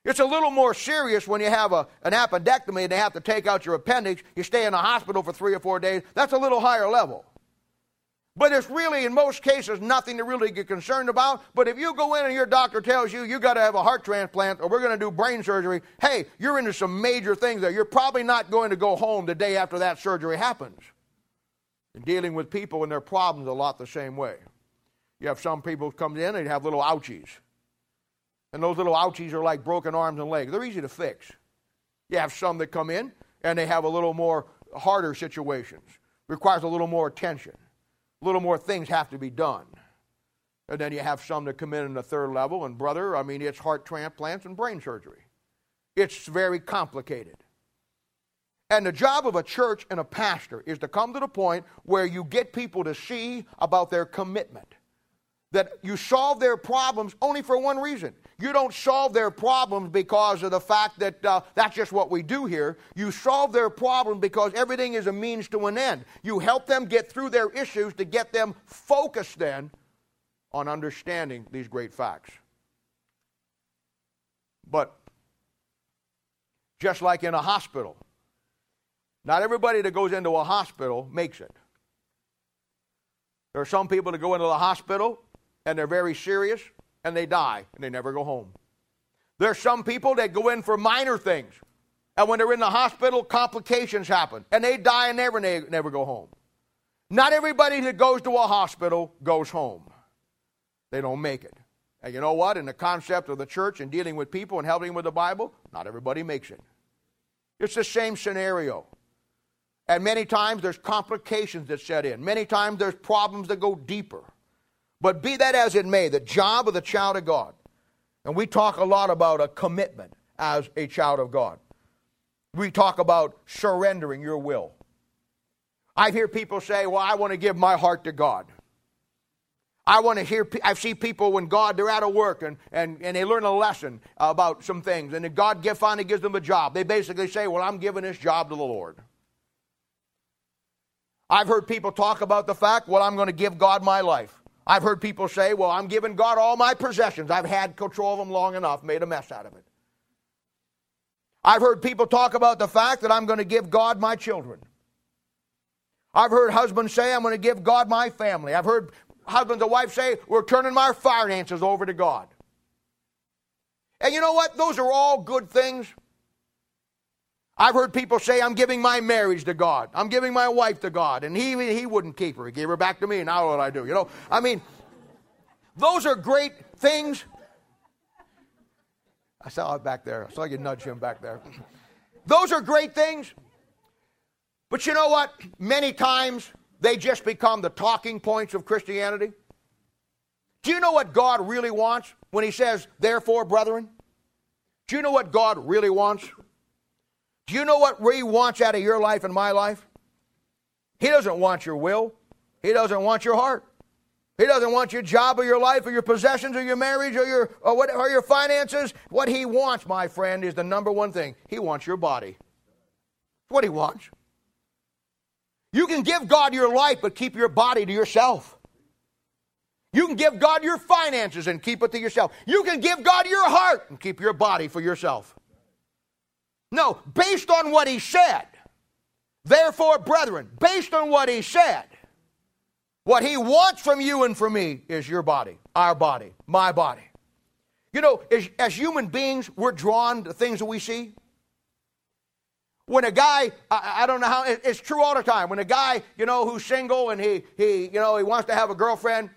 It's a little more serious when you have a, an appendectomy and they have to take out your appendix. You stay in the hospital for three or four days. That's a little higher level. But it's really, in most cases, nothing to really get concerned about. But if you go in and your doctor tells you you got to have a heart transplant or we're going to do brain surgery, hey, you're into some major things there. You're probably not going to go home the day after that surgery happens. And dealing with people and their problems a lot the same way. You have some people come in and have little ouchies. And those little ouchies are like broken arms and legs. They're easy to fix. You have some that come in and they have a little more harder situations, requires a little more attention, little more things have to be done. And then you have some that come in in the third level, and brother, I mean, it's heart transplants and brain surgery. It's very complicated. And the job of a church and a pastor is to come to the point where you get people to see about their commitment. That you solve their problems only for one reason you don't solve their problems because of the fact that uh, that's just what we do here. You solve their problem because everything is a means to an end. You help them get through their issues to get them focused then on understanding these great facts. But just like in a hospital, not everybody that goes into a hospital makes it. There are some people that go into the hospital and they're very serious and they die and they never go home. There are some people that go in for minor things and when they're in the hospital, complications happen and they die and never, never go home. Not everybody that goes to a hospital goes home, they don't make it. And you know what? In the concept of the church and dealing with people and helping with the Bible, not everybody makes it. It's the same scenario. And many times there's complications that set in. Many times there's problems that go deeper. But be that as it may, the job of the child of God, and we talk a lot about a commitment as a child of God. We talk about surrendering your will. I hear people say, Well, I want to give my heart to God. I want to hear, I see people when God, they're out of work and, and, and they learn a lesson about some things, and then God finally gives them a job. They basically say, Well, I'm giving this job to the Lord. I've heard people talk about the fact, Well, I'm going to give God my life. I've heard people say, Well, I'm giving God all my possessions. I've had control of them long enough, made a mess out of it. I've heard people talk about the fact that I'm going to give God my children. I've heard husbands say, I'm going to give God my family. I've heard husbands and wives say, We're turning my finances over to God. And you know what? Those are all good things. I've heard people say, I'm giving my marriage to God. I'm giving my wife to God. And he, he wouldn't keep her. He gave her back to me. Now what I do? You know, I mean, those are great things. I saw it back there. I saw you nudge him back there. Those are great things. But you know what? Many times they just become the talking points of Christianity. Do you know what God really wants when He says, therefore, brethren? Do you know what God really wants? Do you know what He wants out of your life and my life? He doesn't want your will, He doesn't want your heart. He doesn't want your job or your life or your possessions or your marriage or your, or, what, or your finances. What he wants, my friend, is the number one thing. He wants your body. What he wants. You can give God your life, but keep your body to yourself. You can give God your finances and keep it to yourself. You can give God your heart and keep your body for yourself. No, based on what he said. Therefore, brethren, based on what he said, what he wants from you and from me is your body, our body, my body. You know, as, as human beings, we're drawn to things that we see. When a guy, I, I don't know how, it, it's true all the time. When a guy, you know, who's single and he, he, you know, he wants to have a girlfriend,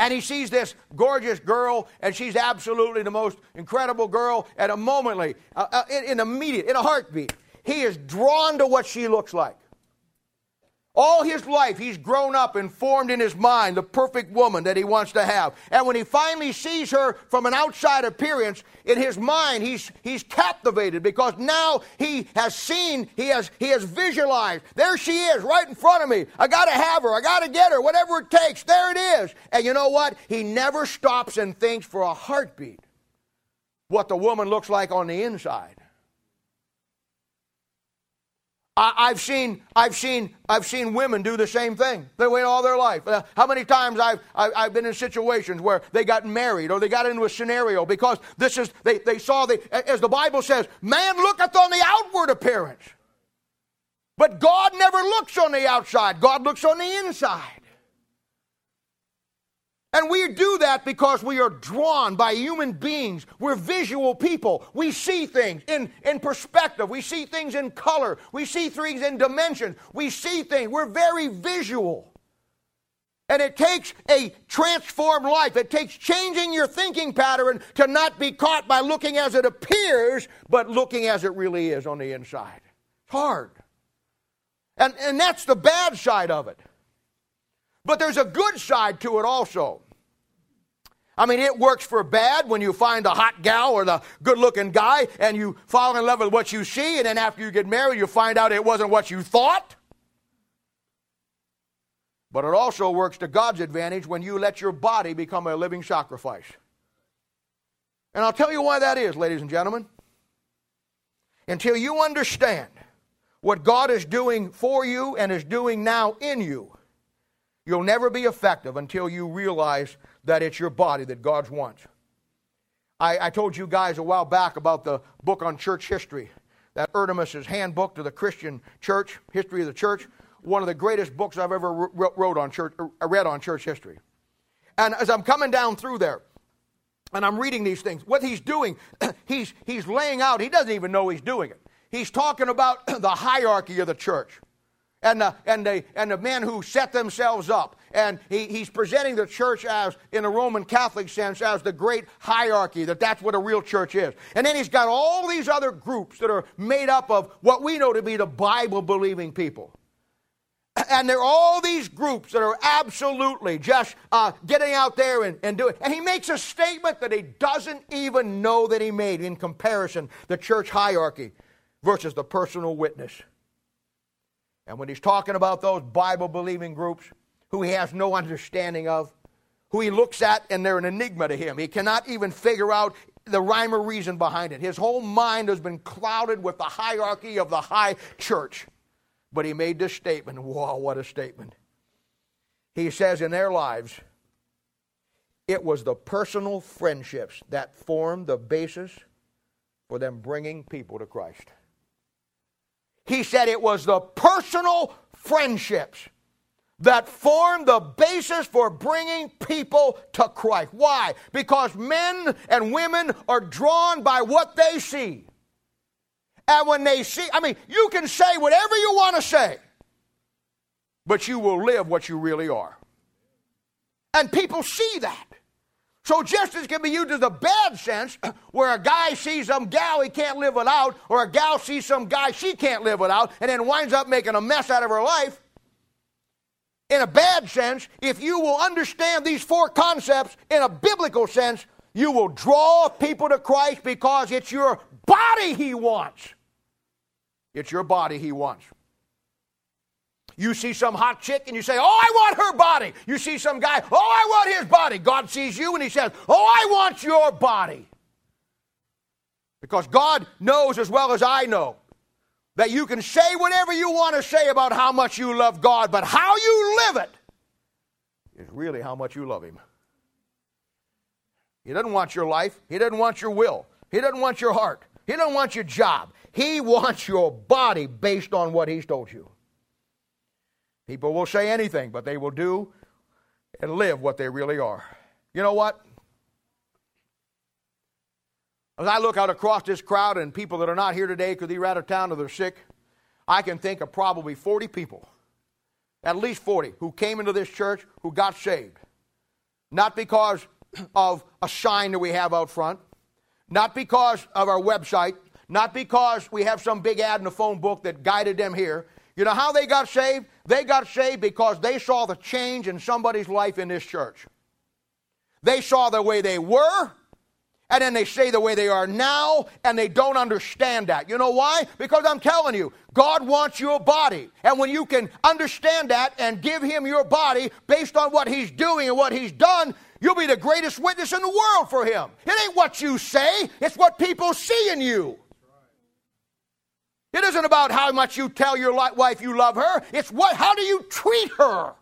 and he sees this gorgeous girl, and she's absolutely the most incredible girl, and a momently, uh, uh, in, in immediate, in a heartbeat, he is drawn to what she looks like. All his life, he's grown up and formed in his mind the perfect woman that he wants to have. And when he finally sees her from an outside appearance, in his mind, he's, he's captivated because now he has seen, he has, he has visualized. There she is, right in front of me. I got to have her. I got to get her. Whatever it takes, there it is. And you know what? He never stops and thinks for a heartbeat what the woman looks like on the inside. I, have seen, I've seen, I've seen women do the same thing. They wait all their life. Uh, how many times I've, I, I've been in situations where they got married or they got into a scenario because this is they, they saw the as the Bible says, man looketh on the outward appearance, but God never looks on the outside. God looks on the inside. And we do that because we are drawn by human beings. We're visual people. We see things in, in perspective. We see things in color. We see things in dimension. We see things. We're very visual. And it takes a transformed life. It takes changing your thinking pattern to not be caught by looking as it appears, but looking as it really is on the inside. It's hard. And, and that's the bad side of it. But there's a good side to it also. I mean, it works for bad when you find the hot gal or the good looking guy and you fall in love with what you see, and then after you get married, you find out it wasn't what you thought. But it also works to God's advantage when you let your body become a living sacrifice. And I'll tell you why that is, ladies and gentlemen. Until you understand what God is doing for you and is doing now in you, You'll never be effective until you realize that it's your body that God wants. I, I told you guys a while back about the book on church history, that Eerdmans's handbook to the Christian church, history of the church. one of the greatest books I've ever wrote on church, uh, read on church history. And as I'm coming down through there, and I'm reading these things, what he's doing, he's, he's laying out, he doesn't even know he's doing it. He's talking about the hierarchy of the church and the, and the, and the men who set themselves up. And he, he's presenting the church as, in a Roman Catholic sense, as the great hierarchy, that that's what a real church is. And then he's got all these other groups that are made up of what we know to be the Bible believing people. And there are all these groups that are absolutely just uh, getting out there and, and doing And he makes a statement that he doesn't even know that he made in comparison the church hierarchy versus the personal witness. And when he's talking about those Bible believing groups who he has no understanding of, who he looks at and they're an enigma to him, he cannot even figure out the rhyme or reason behind it. His whole mind has been clouded with the hierarchy of the high church. But he made this statement. Wow, what a statement. He says in their lives, it was the personal friendships that formed the basis for them bringing people to Christ. He said it was the personal friendships that formed the basis for bringing people to Christ. Why? Because men and women are drawn by what they see. And when they see, I mean, you can say whatever you want to say, but you will live what you really are. And people see that. So justice can be used as a bad sense, where a guy sees some gal he can't live without, or a gal sees some guy she can't live without, and then winds up making a mess out of her life. In a bad sense, if you will understand these four concepts in a biblical sense, you will draw people to Christ because it's your body he wants. It's your body he wants. You see some hot chick and you say, Oh, I want her body. You see some guy, Oh, I want his body. God sees you and he says, Oh, I want your body. Because God knows as well as I know that you can say whatever you want to say about how much you love God, but how you live it is really how much you love Him. He doesn't want your life, He doesn't want your will, He doesn't want your heart, He doesn't want your job. He wants your body based on what He's told you. People will say anything, but they will do and live what they really are. You know what? As I look out across this crowd and people that are not here today because they're out of town or they're sick, I can think of probably 40 people, at least 40, who came into this church who got saved. Not because of a sign that we have out front, not because of our website, not because we have some big ad in the phone book that guided them here. You know how they got saved? They got saved because they saw the change in somebody's life in this church. They saw the way they were, and then they say the way they are now, and they don't understand that. You know why? Because I'm telling you, God wants your body. And when you can understand that and give Him your body based on what He's doing and what He's done, you'll be the greatest witness in the world for Him. It ain't what you say, it's what people see in you. It isn't about how much you tell your wife you love her. It's what how do you treat her?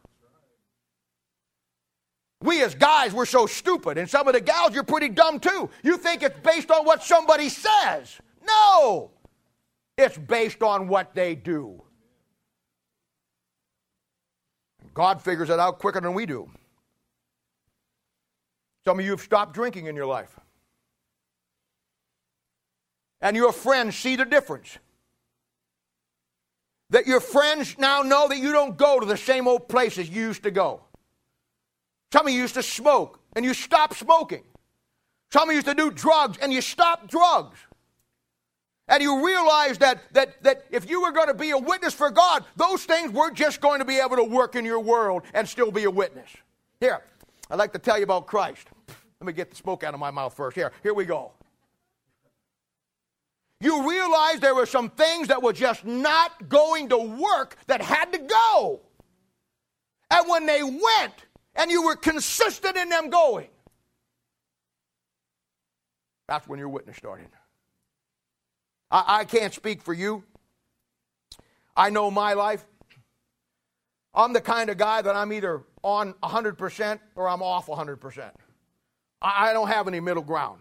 We as guys, we're so stupid. And some of the gals, you're pretty dumb too. You think it's based on what somebody says. No. It's based on what they do. God figures it out quicker than we do. Some of you have stopped drinking in your life. And your friends see the difference that your friends now know that you don't go to the same old places you used to go. Some of you used to smoke and you stopped smoking. Some of you used to do drugs and you stopped drugs. And you realize that, that, that if you were going to be a witness for God, those things weren't just going to be able to work in your world and still be a witness. Here, I'd like to tell you about Christ. Let me get the smoke out of my mouth first. Here, here we go you realize there were some things that were just not going to work that had to go. And when they went, and you were consistent in them going, that's when your witness started. I, I can't speak for you. I know my life. I'm the kind of guy that I'm either on 100% or I'm off 100%. I, I don't have any middle ground.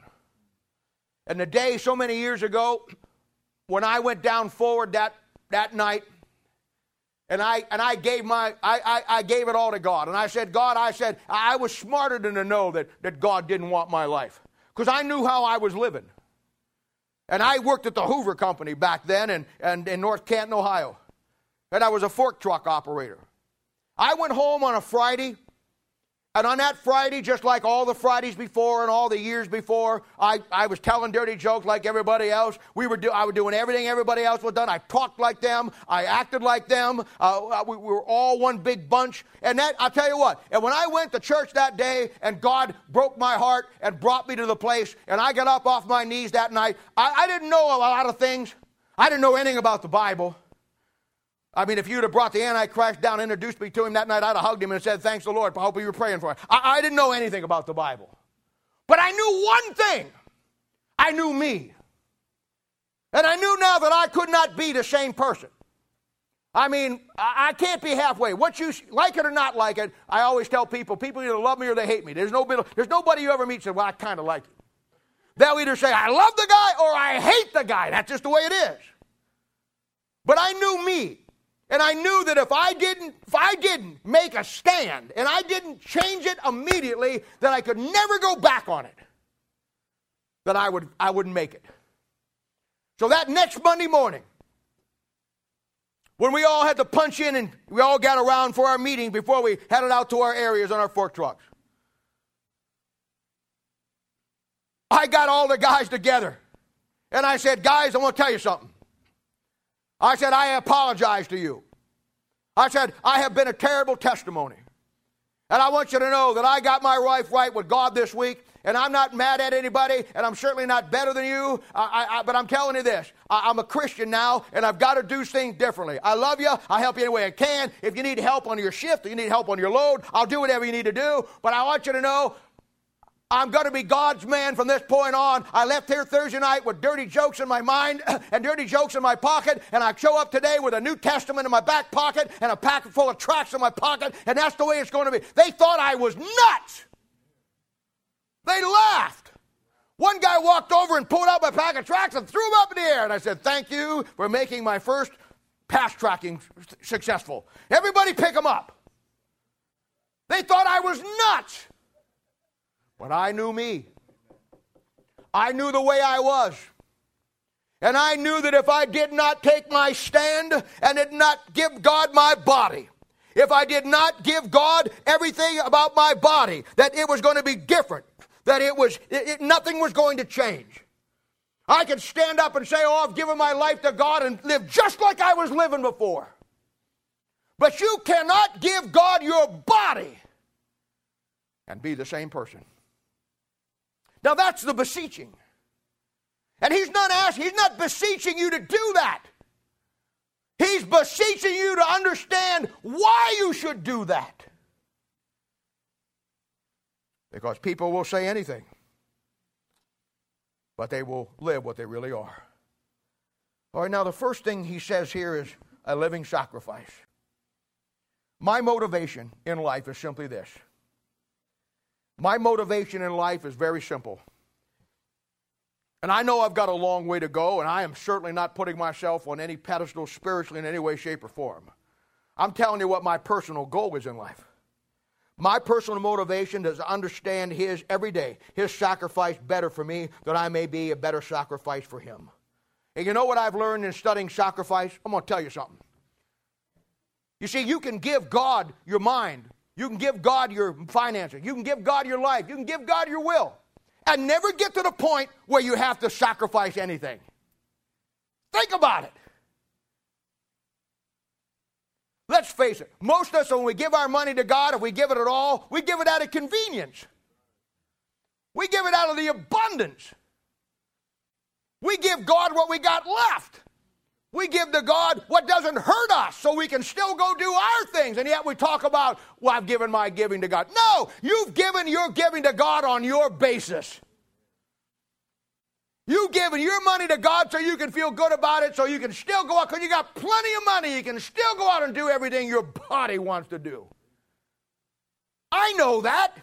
And the day so many years ago when I went down forward that, that night, And I, and I gave my I, I, I gave it all to God. And I said, God, I said, I was smarter than to know that, that God didn't want my life. Because I knew how I was living. And I worked at the Hoover Company back then and, and in North Canton, Ohio. And I was a fork truck operator. I went home on a Friday and on that Friday, just like all the Fridays before and all the years before, I, I was telling dirty jokes like everybody else. We were do, I was doing everything everybody else was done. I talked like them. I acted like them. Uh, we, we were all one big bunch. And that, I'll tell you what, and when I went to church that day and God broke my heart and brought me to the place and I got up off my knees that night, I, I didn't know a lot of things. I didn't know anything about the Bible. I mean, if you'd have brought the Antichrist down, introduced me to him that night, I'd have hugged him and said, Thanks the Lord. I hope you were praying for him. I, I didn't know anything about the Bible. But I knew one thing I knew me. And I knew now that I could not be the same person. I mean, I, can't be halfway. What you like it or not like it, I always tell people, people either love me or they hate me. There's, no, there's nobody you ever meet said, Well, I kind of like you. They'll either say, I love the guy or I hate the guy. That's just the way it is. But I knew me. And I knew that if I didn't if I didn't make a stand and I didn't change it immediately, that I could never go back on it. That I would I wouldn't make it. So that next Monday morning, when we all had to punch in and we all got around for our meeting before we headed out to our areas on our fork trucks. I got all the guys together. And I said, guys, I want to tell you something. I said, I apologize to you. I said, I have been a terrible testimony. And I want you to know that I got my life right with God this week, and I'm not mad at anybody, and I'm certainly not better than you. I, I, but I'm telling you this I, I'm a Christian now, and I've got to do things differently. I love you. I help you any way I can. If you need help on your shift, or you need help on your load, I'll do whatever you need to do. But I want you to know I'm going to be God's man from this point on. I left here Thursday night with dirty jokes in my mind and dirty jokes in my pocket, and I show up today with a New Testament in my back pocket and a packet full of tracts in my pocket, and that's the way it's going to be. They thought I was nuts. They laughed. One guy walked over and pulled out my pack of tracts and threw them up in the air, and I said, Thank you for making my first pass tracking successful. Everybody pick them up. They thought I was nuts. But I knew me. I knew the way I was. And I knew that if I did not take my stand and did not give God my body, if I did not give God everything about my body, that it was going to be different, that it was, it, it, nothing was going to change. I could stand up and say, Oh, I've given my life to God and live just like I was living before. But you cannot give God your body and be the same person. Now that's the beseeching. And he's not asking, he's not beseeching you to do that. He's beseeching you to understand why you should do that. Because people will say anything, but they will live what they really are. All right, now the first thing he says here is a living sacrifice. My motivation in life is simply this my motivation in life is very simple. And I know I've got a long way to go, and I am certainly not putting myself on any pedestal spiritually in any way, shape, or form. I'm telling you what my personal goal is in life. My personal motivation is to understand His every day, His sacrifice better for me, that I may be a better sacrifice for Him. And you know what I've learned in studying sacrifice? I'm going to tell you something. You see, you can give God your mind, you can give God your finances. You can give God your life. You can give God your will. And never get to the point where you have to sacrifice anything. Think about it. Let's face it, most of us, when we give our money to God, if we give it at all, we give it out of convenience. We give it out of the abundance. We give God what we got left. We give to God what doesn't hurt us so we can still go do our things. And yet we talk about, well, I've given my giving to God. No, you've given your giving to God on your basis. You've given your money to God so you can feel good about it, so you can still go out, because you got plenty of money. You can still go out and do everything your body wants to do. I know that.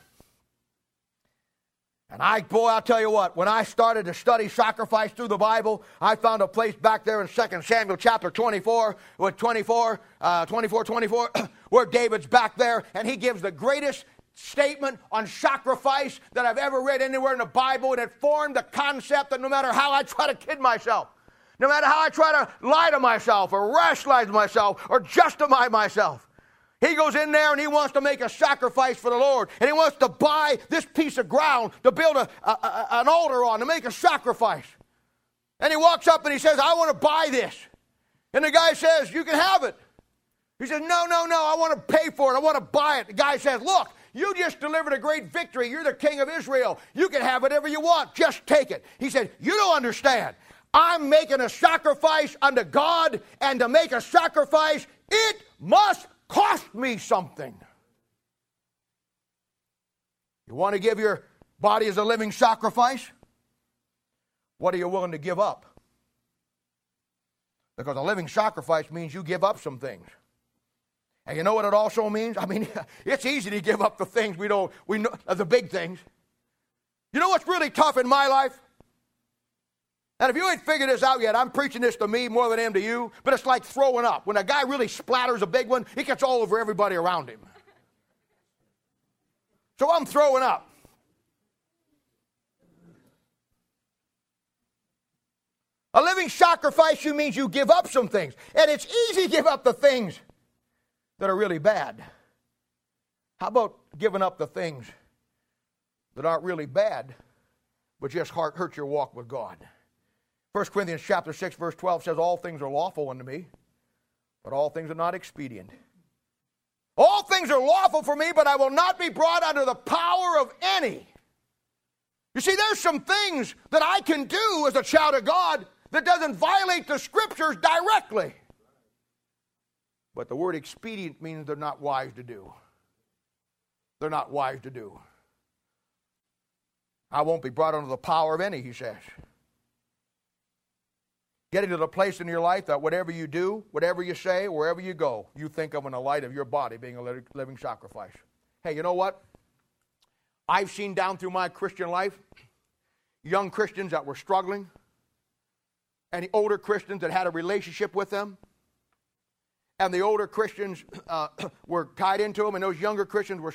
And I, boy, I'll tell you what, when I started to study sacrifice through the Bible, I found a place back there in 2 Samuel chapter 24, with 24, uh, 24, 24, where David's back there, and he gives the greatest statement on sacrifice that I've ever read anywhere in the Bible, and it formed the concept that no matter how I try to kid myself, no matter how I try to lie to myself or rationalize myself or justify myself, he goes in there and he wants to make a sacrifice for the Lord. And he wants to buy this piece of ground to build a, a, a, an altar on, to make a sacrifice. And he walks up and he says, I want to buy this. And the guy says, You can have it. He says, No, no, no, I want to pay for it. I want to buy it. The guy says, Look, you just delivered a great victory. You're the king of Israel. You can have whatever you want. Just take it. He said, You don't understand. I'm making a sacrifice unto God, and to make a sacrifice, it must cost me something. You want to give your body as a living sacrifice? What are you willing to give up? Because a living sacrifice means you give up some things. And you know what it also means? I mean, it's easy to give up the things we don't, we know, the big things. You know what's really tough in my life? And if you ain't figured this out yet, I'm preaching this to me more than I am to you, but it's like throwing up. When a guy really splatters a big one, it gets all over everybody around him. So I'm throwing up. A living sacrifice you means you give up some things. And it's easy to give up the things that are really bad. How about giving up the things that aren't really bad, but just hurt your walk with God? 1 Corinthians chapter 6 verse 12 says all things are lawful unto me, but all things are not expedient. All things are lawful for me, but I will not be brought under the power of any. You see, there's some things that I can do as a child of God that doesn't violate the scriptures directly. But the word expedient means they're not wise to do. They're not wise to do. I won't be brought under the power of any, he says. Getting to the place in your life that whatever you do, whatever you say, wherever you go, you think of in the light of your body being a living sacrifice. Hey, you know what? I've seen down through my Christian life young Christians that were struggling, and older Christians that had a relationship with them and the older Christians uh, were tied into them, and those younger Christians were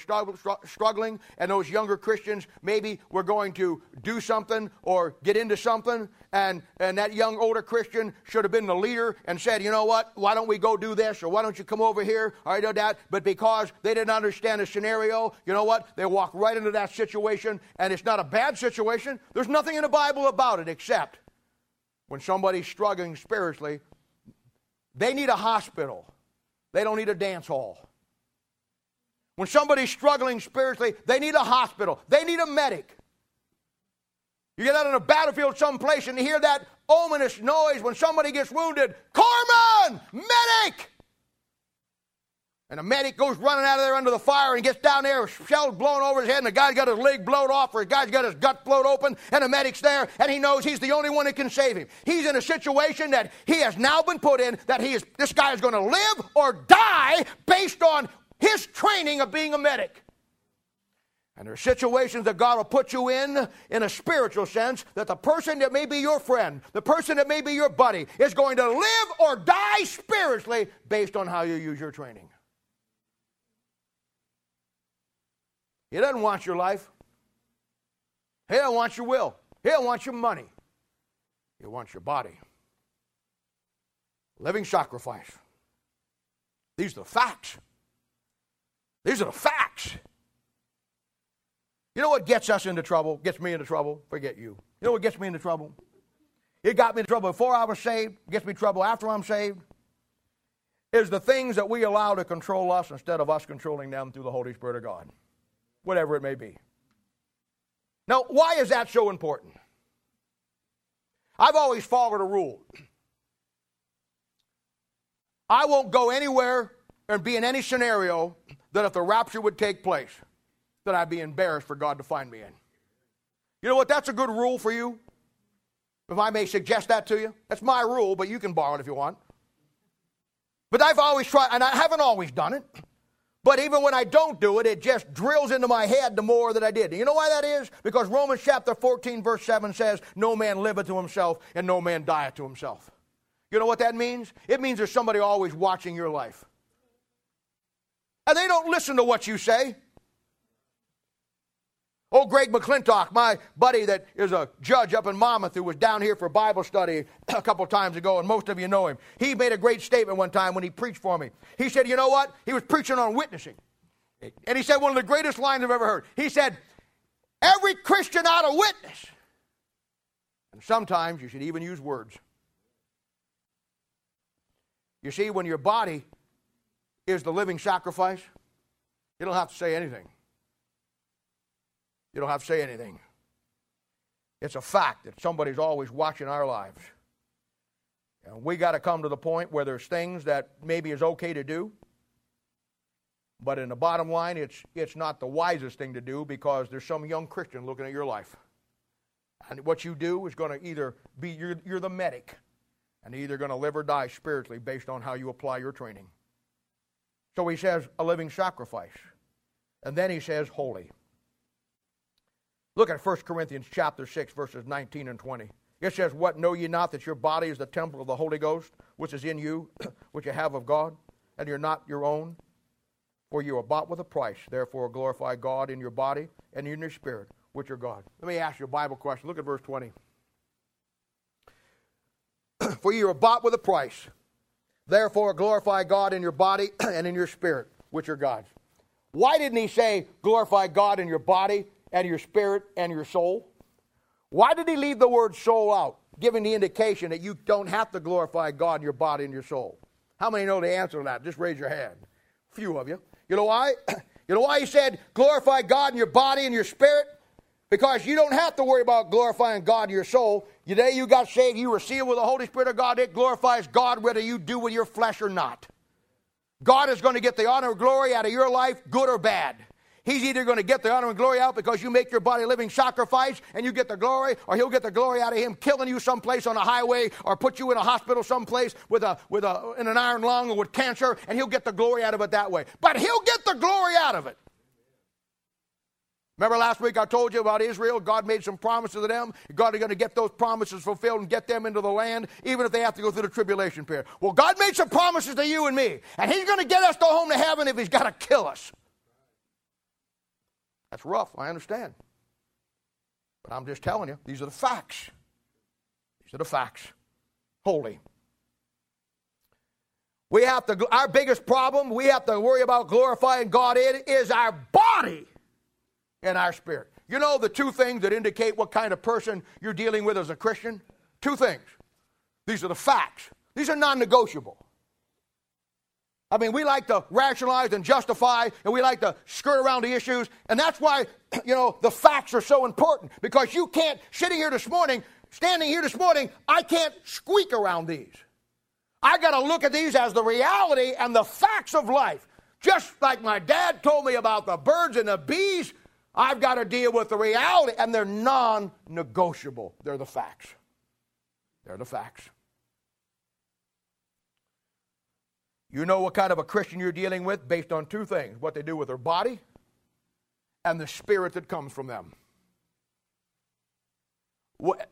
struggling, and those younger Christians maybe were going to do something or get into something, and, and that young older Christian should have been the leader and said, you know what, why don't we go do this, or why don't you come over here, or I know that, but because they didn't understand the scenario, you know what, they walked right into that situation, and it's not a bad situation. There's nothing in the Bible about it except when somebody's struggling spiritually, they need a hospital. They don't need a dance hall. When somebody's struggling spiritually, they need a hospital. They need a medic. You get out on a battlefield someplace and you hear that ominous noise when somebody gets wounded. Corpsman! Medic! And the medic goes running out of there under the fire and gets down there, shells blown over his head, and the guy's got his leg blown off, or the guy's got his gut blown open, and the medic's there, and he knows he's the only one that can save him. He's in a situation that he has now been put in that he is this guy is going to live or die based on his training of being a medic. And there are situations that God will put you in, in a spiritual sense, that the person that may be your friend, the person that may be your buddy, is going to live or die spiritually based on how you use your training. He doesn't want your life. He doesn't want your will. He doesn't want your money. He wants your body. Living sacrifice. These are the facts. These are the facts. You know what gets us into trouble? Gets me into trouble? Forget you. You know what gets me into trouble? It got me into trouble before I was saved, gets me in trouble after I'm saved. Is the things that we allow to control us instead of us controlling them through the Holy Spirit of God whatever it may be. Now, why is that so important? I've always followed a rule. I won't go anywhere and be in any scenario that if the rapture would take place, that I'd be embarrassed for God to find me in. You know what? That's a good rule for you. If I may suggest that to you, that's my rule, but you can borrow it if you want. But I've always tried, and I haven't always done it. But even when I don't do it, it just drills into my head the more that I did. You know why that is? Because Romans chapter 14, verse 7 says, No man liveth to himself, and no man dieth to himself. You know what that means? It means there's somebody always watching your life. And they don't listen to what you say. Oh, Greg McClintock, my buddy that is a judge up in Monmouth who was down here for Bible study a couple times ago, and most of you know him. He made a great statement one time when he preached for me. He said, You know what? He was preaching on witnessing. And he said one of the greatest lines I've ever heard. He said, Every Christian ought to witness. And sometimes you should even use words. You see, when your body is the living sacrifice, you don't have to say anything. You don't have to say anything. It's a fact that somebody's always watching our lives. And we got to come to the point where there's things that maybe is okay to do, but in the bottom line, it's, it's not the wisest thing to do because there's some young Christian looking at your life. And what you do is going to either be, you're, you're the medic, and either going to live or die spiritually based on how you apply your training. So he says, a living sacrifice. And then he says, holy. Look at 1 Corinthians chapter 6, verses 19 and 20. It says, What know ye not that your body is the temple of the Holy Ghost, which is in you, which you have of God, and you're not your own? For you are bought with a price. Therefore glorify God in your body and in your spirit, which are God. Let me ask you a Bible question. Look at verse 20. For you are bought with a price. Therefore glorify God in your body and in your spirit, which are God's. Why didn't he say glorify God in your body and your spirit and your soul. Why did he leave the word soul out, giving the indication that you don't have to glorify God in your body and your soul? How many know the answer to that? Just raise your hand. A few of you. You know why? You know why he said glorify God in your body and your spirit? Because you don't have to worry about glorifying God in your soul. The day you got saved, you were sealed with the Holy Spirit of God. It glorifies God whether you do with your flesh or not. God is going to get the honor and glory out of your life, good or bad. He's either going to get the honor and glory out because you make your body a living sacrifice and you get the glory, or he'll get the glory out of him killing you someplace on a highway or put you in a hospital someplace with a, with a, in an iron lung or with cancer, and he'll get the glory out of it that way. But he'll get the glory out of it. Remember last week I told you about Israel? God made some promises to them. God is going to get those promises fulfilled and get them into the land, even if they have to go through the tribulation period. Well, God made some promises to you and me, and He's going to get us to home to heaven if He's got to kill us. That's rough, I understand. But I'm just telling you, these are the facts. These are the facts. Holy. We have to, our biggest problem we have to worry about glorifying God in is our body and our spirit. You know the two things that indicate what kind of person you're dealing with as a Christian? Two things. These are the facts. These are non negotiable. I mean, we like to rationalize and justify, and we like to skirt around the issues, and that's why, you know, the facts are so important because you can't, sitting here this morning, standing here this morning, I can't squeak around these. I got to look at these as the reality and the facts of life. Just like my dad told me about the birds and the bees, I've got to deal with the reality, and they're non negotiable. They're the facts. They're the facts. You know what kind of a Christian you're dealing with based on two things what they do with their body and the spirit that comes from them.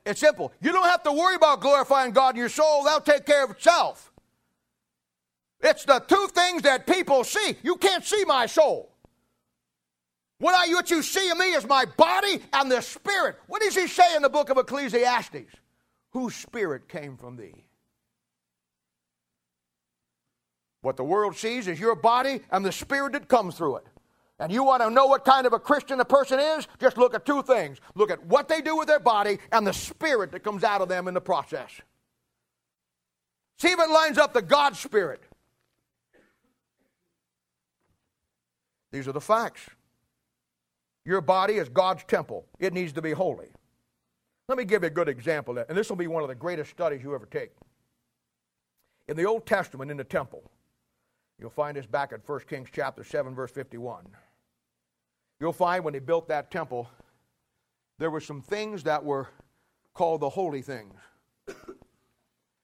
It's simple. You don't have to worry about glorifying God in your soul, that'll take care of itself. It's the two things that people see. You can't see my soul. What, I, what you see in me is my body and the spirit. What does he say in the book of Ecclesiastes? Whose spirit came from thee? What the world sees is your body and the spirit that comes through it. And you want to know what kind of a Christian a person is? Just look at two things look at what they do with their body and the spirit that comes out of them in the process. See if it lines up to God's spirit. These are the facts. Your body is God's temple, it needs to be holy. Let me give you a good example, of that. and this will be one of the greatest studies you ever take. In the Old Testament, in the temple, You'll find this back at 1 Kings chapter 7, verse 51. You'll find when he built that temple, there were some things that were called the holy things.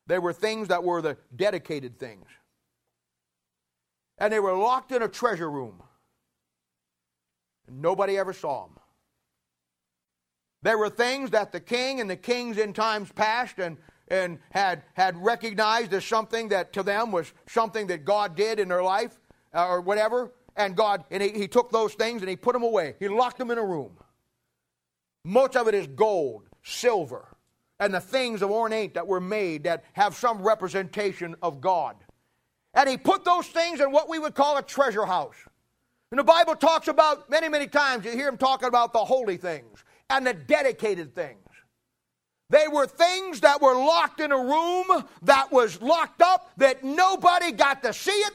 They were things that were the dedicated things. And they were locked in a treasure room. Nobody ever saw them. There were things that the king and the kings in times past and, and had, had recognized as something that to them was something that God did in their life uh, or whatever. And God, and he, he took those things and he put them away. He locked them in a room. Much of it is gold, silver, and the things of ornate that were made that have some representation of God. And he put those things in what we would call a treasure house. And the Bible talks about many, many times, you hear him talking about the holy things and the dedicated things. They were things that were locked in a room that was locked up, that nobody got to see it,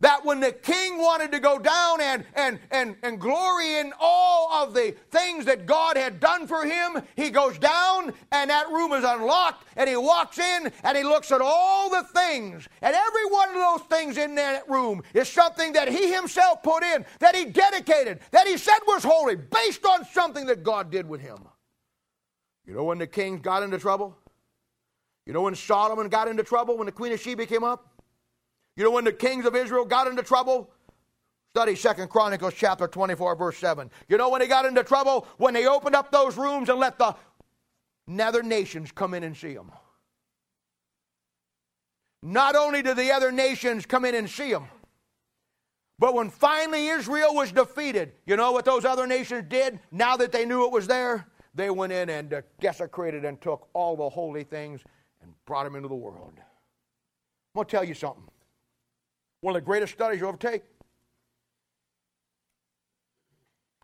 that when the king wanted to go down and, and, and, and glory in all of the things that God had done for him, he goes down and that room is unlocked and he walks in and he looks at all the things. And every one of those things in that room is something that he himself put in, that he dedicated, that he said was holy, based on something that God did with him. You know when the kings got into trouble? You know when Solomon got into trouble when the Queen of Sheba came up? You know when the kings of Israel got into trouble? Study Second Chronicles chapter 24, verse 7. You know when they got into trouble? When they opened up those rooms and let the nether nations come in and see them. Not only did the other nations come in and see them, but when finally Israel was defeated, you know what those other nations did now that they knew it was there? They went in and uh, desecrated and took all the holy things and brought them into the world. I'm going to tell you something. One of the greatest studies you'll ever take.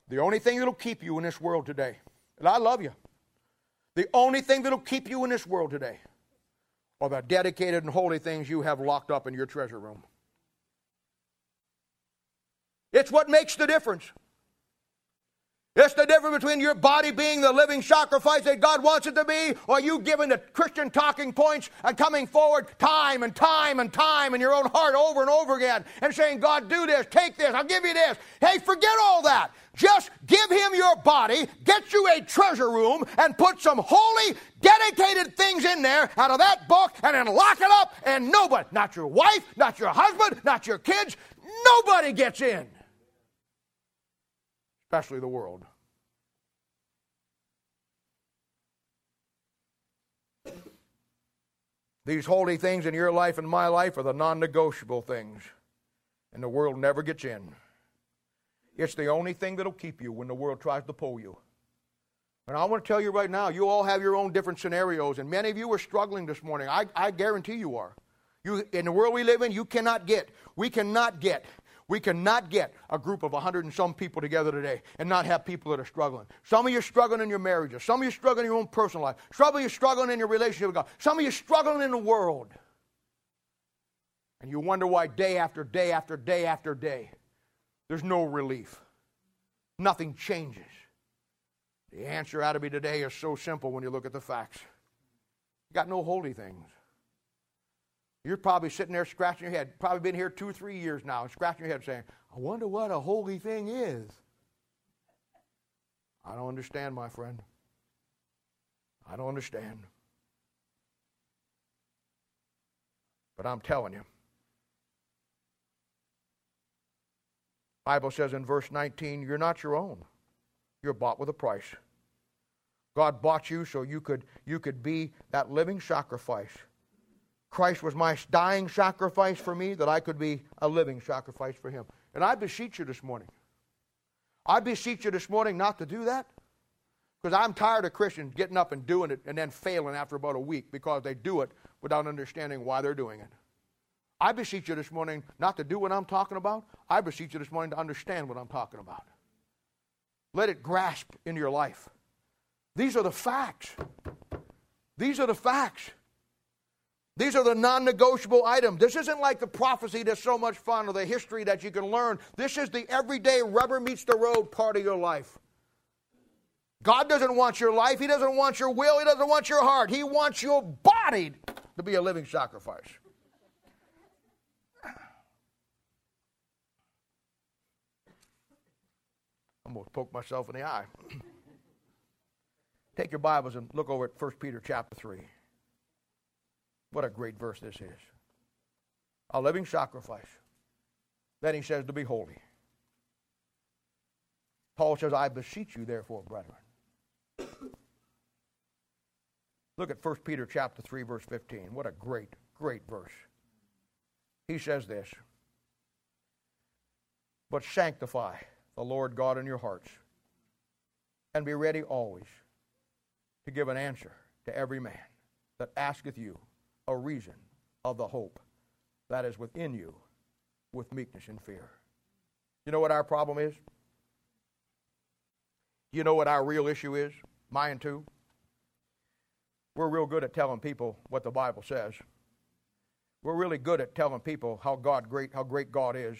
The only thing that'll keep you in this world today, and I love you, the only thing that'll keep you in this world today are the dedicated and holy things you have locked up in your treasure room. It's what makes the difference. It's the difference between your body being the living sacrifice that God wants it to be, or you giving the Christian talking points and coming forward time and time and time in your own heart over and over again and saying, God, do this, take this, I'll give you this. Hey, forget all that. Just give him your body, get you a treasure room, and put some holy, dedicated things in there out of that book, and then lock it up, and nobody, not your wife, not your husband, not your kids, nobody gets in especially the world. These holy things in your life and my life are the non negotiable things, and the world never gets in. It's the only thing that'll keep you when the world tries to pull you. And I want to tell you right now, you all have your own different scenarios, and many of you are struggling this morning. I, I guarantee you are. You, in the world we live in, you cannot get, we cannot get we cannot get a group of 100 and some people together today and not have people that are struggling. Some of you are struggling in your marriages. Some of you are struggling in your own personal life. Some of you are struggling in your relationship with God. Some of you are struggling in the world. And you wonder why day after day after day after day there's no relief. Nothing changes. The answer out of me today is so simple when you look at the facts. You got no holy things. You're probably sitting there scratching your head, probably been here two or three years now, and scratching your head saying, I wonder what a holy thing is. I don't understand, my friend. I don't understand. But I'm telling you. Bible says in verse 19, you're not your own. You're bought with a price. God bought you so you could, you could be that living sacrifice Christ was my dying sacrifice for me, that I could be a living sacrifice for him. And I beseech you this morning. I beseech you this morning not to do that. Because I'm tired of Christians getting up and doing it and then failing after about a week because they do it without understanding why they're doing it. I beseech you this morning not to do what I'm talking about. I beseech you this morning to understand what I'm talking about. Let it grasp in your life. These are the facts. These are the facts. These are the non negotiable items. This isn't like the prophecy that's so much fun or the history that you can learn. This is the everyday rubber meets the road part of your life. God doesn't want your life. He doesn't want your will. He doesn't want your heart. He wants your body to be a living sacrifice. I'm going to poke myself in the eye. Take your Bibles and look over at 1 Peter chapter 3. What a great verse this is. A living sacrifice. Then he says to be holy. Paul says, I beseech you, therefore, brethren. Look at 1 Peter chapter 3, verse 15. What a great, great verse. He says this But sanctify the Lord God in your hearts, and be ready always to give an answer to every man that asketh you a reason of the hope that is within you with meekness and fear. You know what our problem is? You know what our real issue is? Mine too. We're real good at telling people what the Bible says. We're really good at telling people how God great how great God is.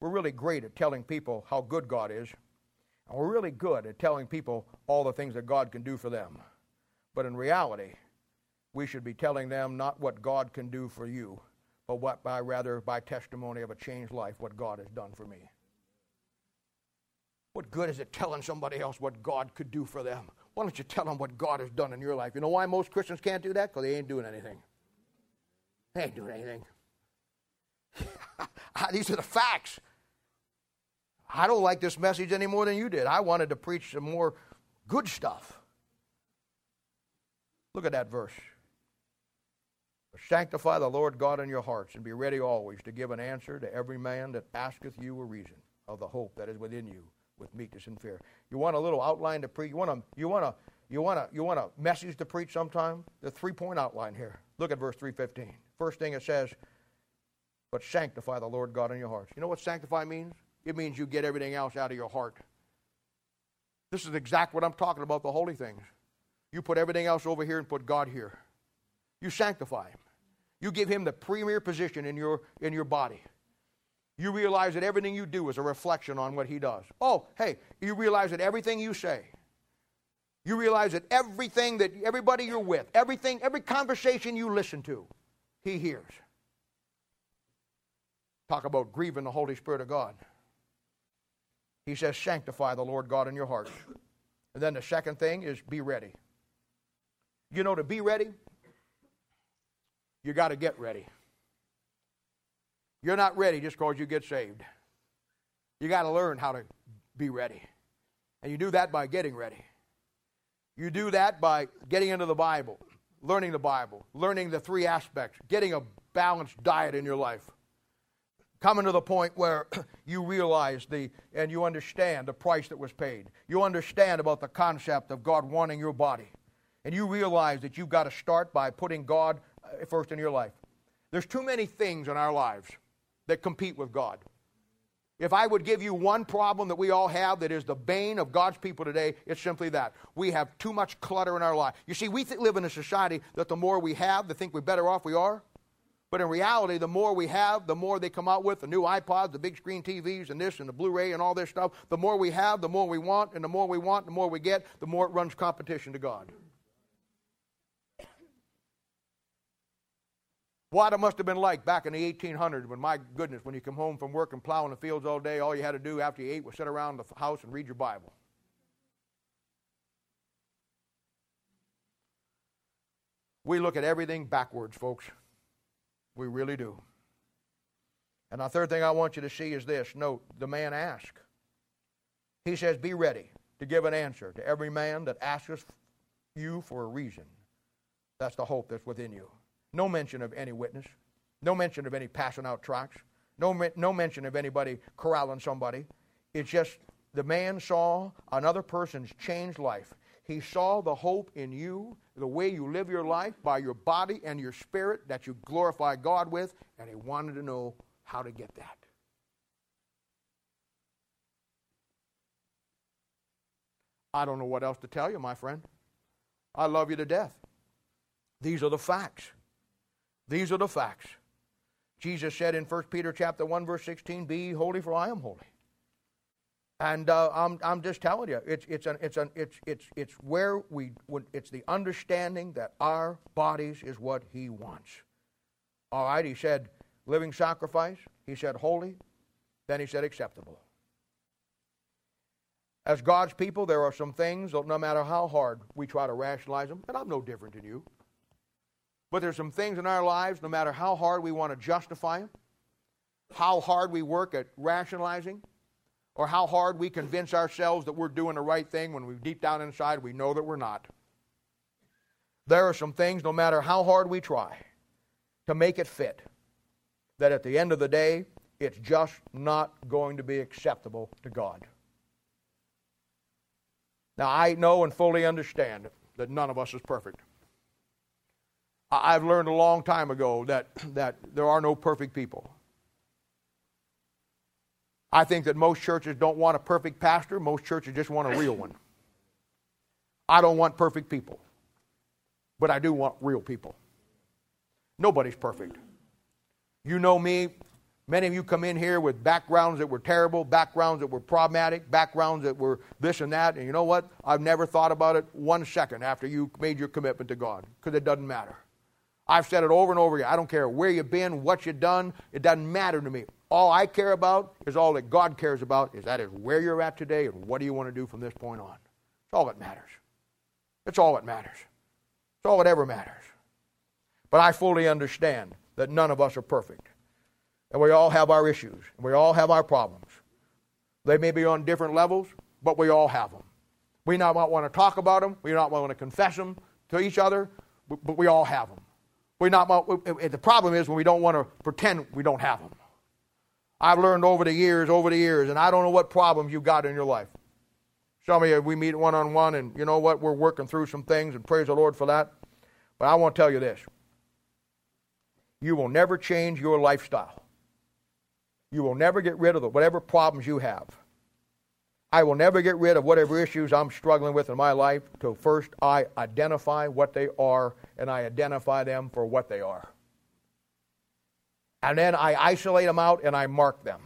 We're really great at telling people how good God is. And we're really good at telling people all the things that God can do for them. But in reality, we should be telling them not what God can do for you, but what by rather by testimony of a changed life what God has done for me. What good is it telling somebody else what God could do for them? Why don't you tell them what God has done in your life? You know why most Christians can't do that? Because they ain't doing anything. They ain't doing anything. These are the facts. I don't like this message any more than you did. I wanted to preach some more good stuff. Look at that verse. Sanctify the Lord God in your hearts, and be ready always to give an answer to every man that asketh you a reason of the hope that is within you with meekness and fear. You want a little outline to preach? You want a you want a you want a you want a message to preach sometime? The three point outline here. Look at verse 315. First thing it says, but sanctify the Lord God in your hearts. You know what sanctify means? It means you get everything else out of your heart. This is exactly what I'm talking about, the holy things. You put everything else over here and put God here. You sanctify him. You give him the premier position in your in your body. You realize that everything you do is a reflection on what He does. Oh, hey, you realize that everything you say, you realize that everything that everybody you're with, everything, every conversation you listen to, He hears. Talk about grieving the Holy Spirit of God. He says, sanctify the Lord God in your hearts. And then the second thing is be ready. You know, to be ready, you got to get ready. You're not ready just because you get saved. You got to learn how to be ready. And you do that by getting ready. You do that by getting into the Bible, learning the Bible, learning the three aspects, getting a balanced diet in your life. Coming to the point where you realize the and you understand the price that was paid. You understand about the concept of God wanting your body. And you realize that you've got to start by putting God Uh, first in your life. There's too many things in our lives that compete with God. If I would give you one problem that we all have that is the bane of God's people today, it's simply that. We have too much clutter in our life. You see, we th- live in a society that the more we have, the think we're better off we are. But in reality, the more we have, the more they come out with the new iPods, the big screen TVs, and this and the Blu ray and all this stuff. The more we have, the more we want, and the more we want, the more we get, the more it runs competition to God. What it must have been like back in the 1800s when, my goodness, when you come home from work and plow in the fields all day, all you had to do after you ate was sit around the house and read your Bible. We look at everything backwards, folks. We really do. And the third thing I want you to see is this note the man asked. He says, Be ready to give an answer to every man that asks you for a reason. That's the hope that's within you. No mention of any witness. No mention of any passing out tracts. No, no mention of anybody corralling somebody. It's just the man saw another person's changed life. He saw the hope in you, the way you live your life by your body and your spirit that you glorify God with, and he wanted to know how to get that. I don't know what else to tell you, my friend. I love you to death. These are the facts. These are the facts. Jesus said in 1 Peter chapter 1 verse 16, "Be holy for I am holy." And uh, I'm, I'm just telling you, it's, it's, an, it's, an, it's, it's, it's where we, it's the understanding that our bodies is what He wants. All right, He said living sacrifice, He said holy, then He said acceptable. As God's people, there are some things, no matter how hard we try to rationalize them, and I'm no different than you. But there's some things in our lives, no matter how hard we want to justify them, how hard we work at rationalizing or how hard we convince ourselves that we're doing the right thing when we deep down inside we know that we're not. There are some things, no matter how hard we try to make it fit, that at the end of the day, it's just not going to be acceptable to God. Now, I know and fully understand that none of us is perfect. I've learned a long time ago that, that there are no perfect people. I think that most churches don't want a perfect pastor, most churches just want a real one. I don't want perfect people, but I do want real people. Nobody's perfect. You know me. Many of you come in here with backgrounds that were terrible, backgrounds that were problematic, backgrounds that were this and that. And you know what? I've never thought about it one second after you made your commitment to God because it doesn't matter. I've said it over and over again. I don't care where you've been, what you've done. It doesn't matter to me. All I care about is all that God cares about is that is where you're at today and what do you want to do from this point on. It's all that matters. It's all that matters. It's all that ever matters. But I fully understand that none of us are perfect. And we all have our issues. And we all have our problems. They may be on different levels, but we all have them. We not want to talk about them. We not want to confess them to each other, but we all have them. We not the problem is when we don't want to pretend we don't have them. I've learned over the years, over the years, and I don't know what problems you've got in your life. Of you, we meet one on one, and you know what? We're working through some things, and praise the Lord for that. But I want to tell you this you will never change your lifestyle. You will never get rid of the, whatever problems you have. I will never get rid of whatever issues I'm struggling with in my life till first I identify what they are and I identify them for what they are. And then I isolate them out and I mark them.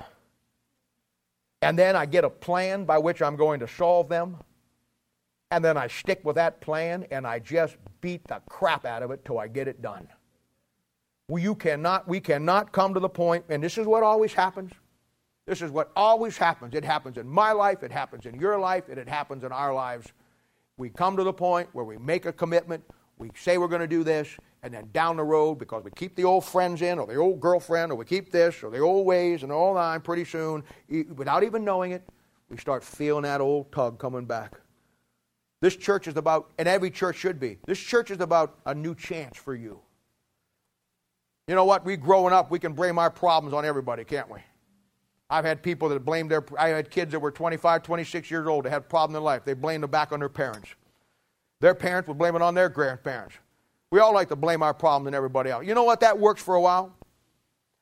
And then I get a plan by which I'm going to solve them. And then I stick with that plan and I just beat the crap out of it till I get it done. Well, you cannot, we cannot come to the point, and this is what always happens. This is what always happens. It happens in my life, it happens in your life, and it happens in our lives. We come to the point where we make a commitment, we say we're going to do this, and then down the road, because we keep the old friends in, or the old girlfriend, or we keep this, or the old ways, and all that, pretty soon, without even knowing it, we start feeling that old tug coming back. This church is about, and every church should be, this church is about a new chance for you. You know what? We growing up, we can blame our problems on everybody, can't we? I've had people that blame their, I had kids that were 25, 26 years old that had problems in life. They blamed them back on their parents. Their parents would blame it on their grandparents. We all like to blame our problems on everybody else. You know what? That works for a while.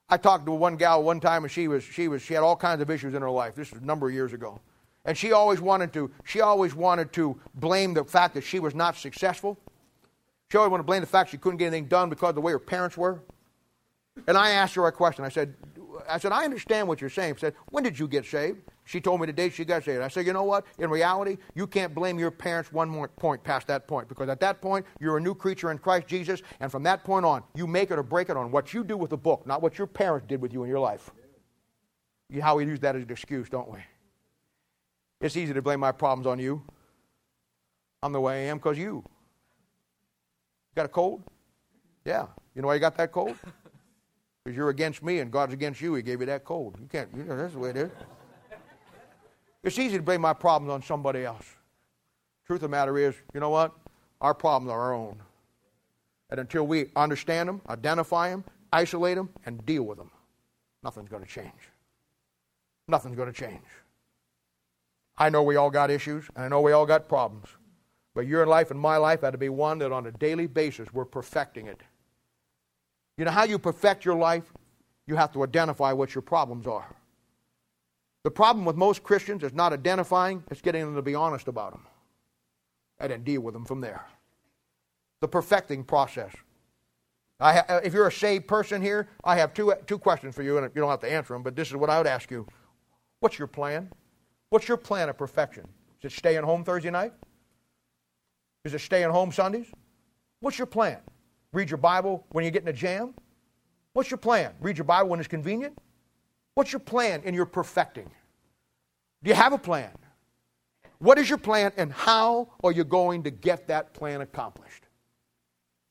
I talked to one gal one time, and she was she was she had all kinds of issues in her life. This was a number of years ago, and she always wanted to she always wanted to blame the fact that she was not successful. She always wanted to blame the fact she couldn't get anything done because of the way her parents were. And I asked her a question. I said, I said, I understand what you're saying. She said, when did you get saved? She told me the day she got saved. I said, you know what? In reality, you can't blame your parents one more point past that point because at that point, you're a new creature in Christ Jesus. And from that point on, you make it or break it on what you do with the book, not what your parents did with you in your life. How we use that as an excuse, don't we? It's easy to blame my problems on you. I'm the way I am because you. Got a cold? Yeah. You know why you got that cold? Because you're against me and God's against you. He gave you that cold. You can't, you know, that's the way it is. It's easy to blame my problems on somebody else. Truth of the matter is, you know what? Our problems are our own. And until we understand them, identify them, isolate them, and deal with them, nothing's going to change. Nothing's going to change. I know we all got issues, and I know we all got problems. But your life and my life had to be one that on a daily basis we're perfecting it. You know how you perfect your life? You have to identify what your problems are. The problem with most Christians is not identifying, it's getting them to be honest about them and then deal with them from there. The perfecting process. Ha- if you're a saved person here, I have two, two questions for you, and you don't have to answer them, but this is what I would ask you. What's your plan? What's your plan of perfection? Is it staying home Thursday night? Is it staying home Sundays? What's your plan? Read your Bible when you get in a jam? What's your plan? Read your Bible when it's convenient? What's your plan in your perfecting? Do you have a plan? What is your plan and how are you going to get that plan accomplished?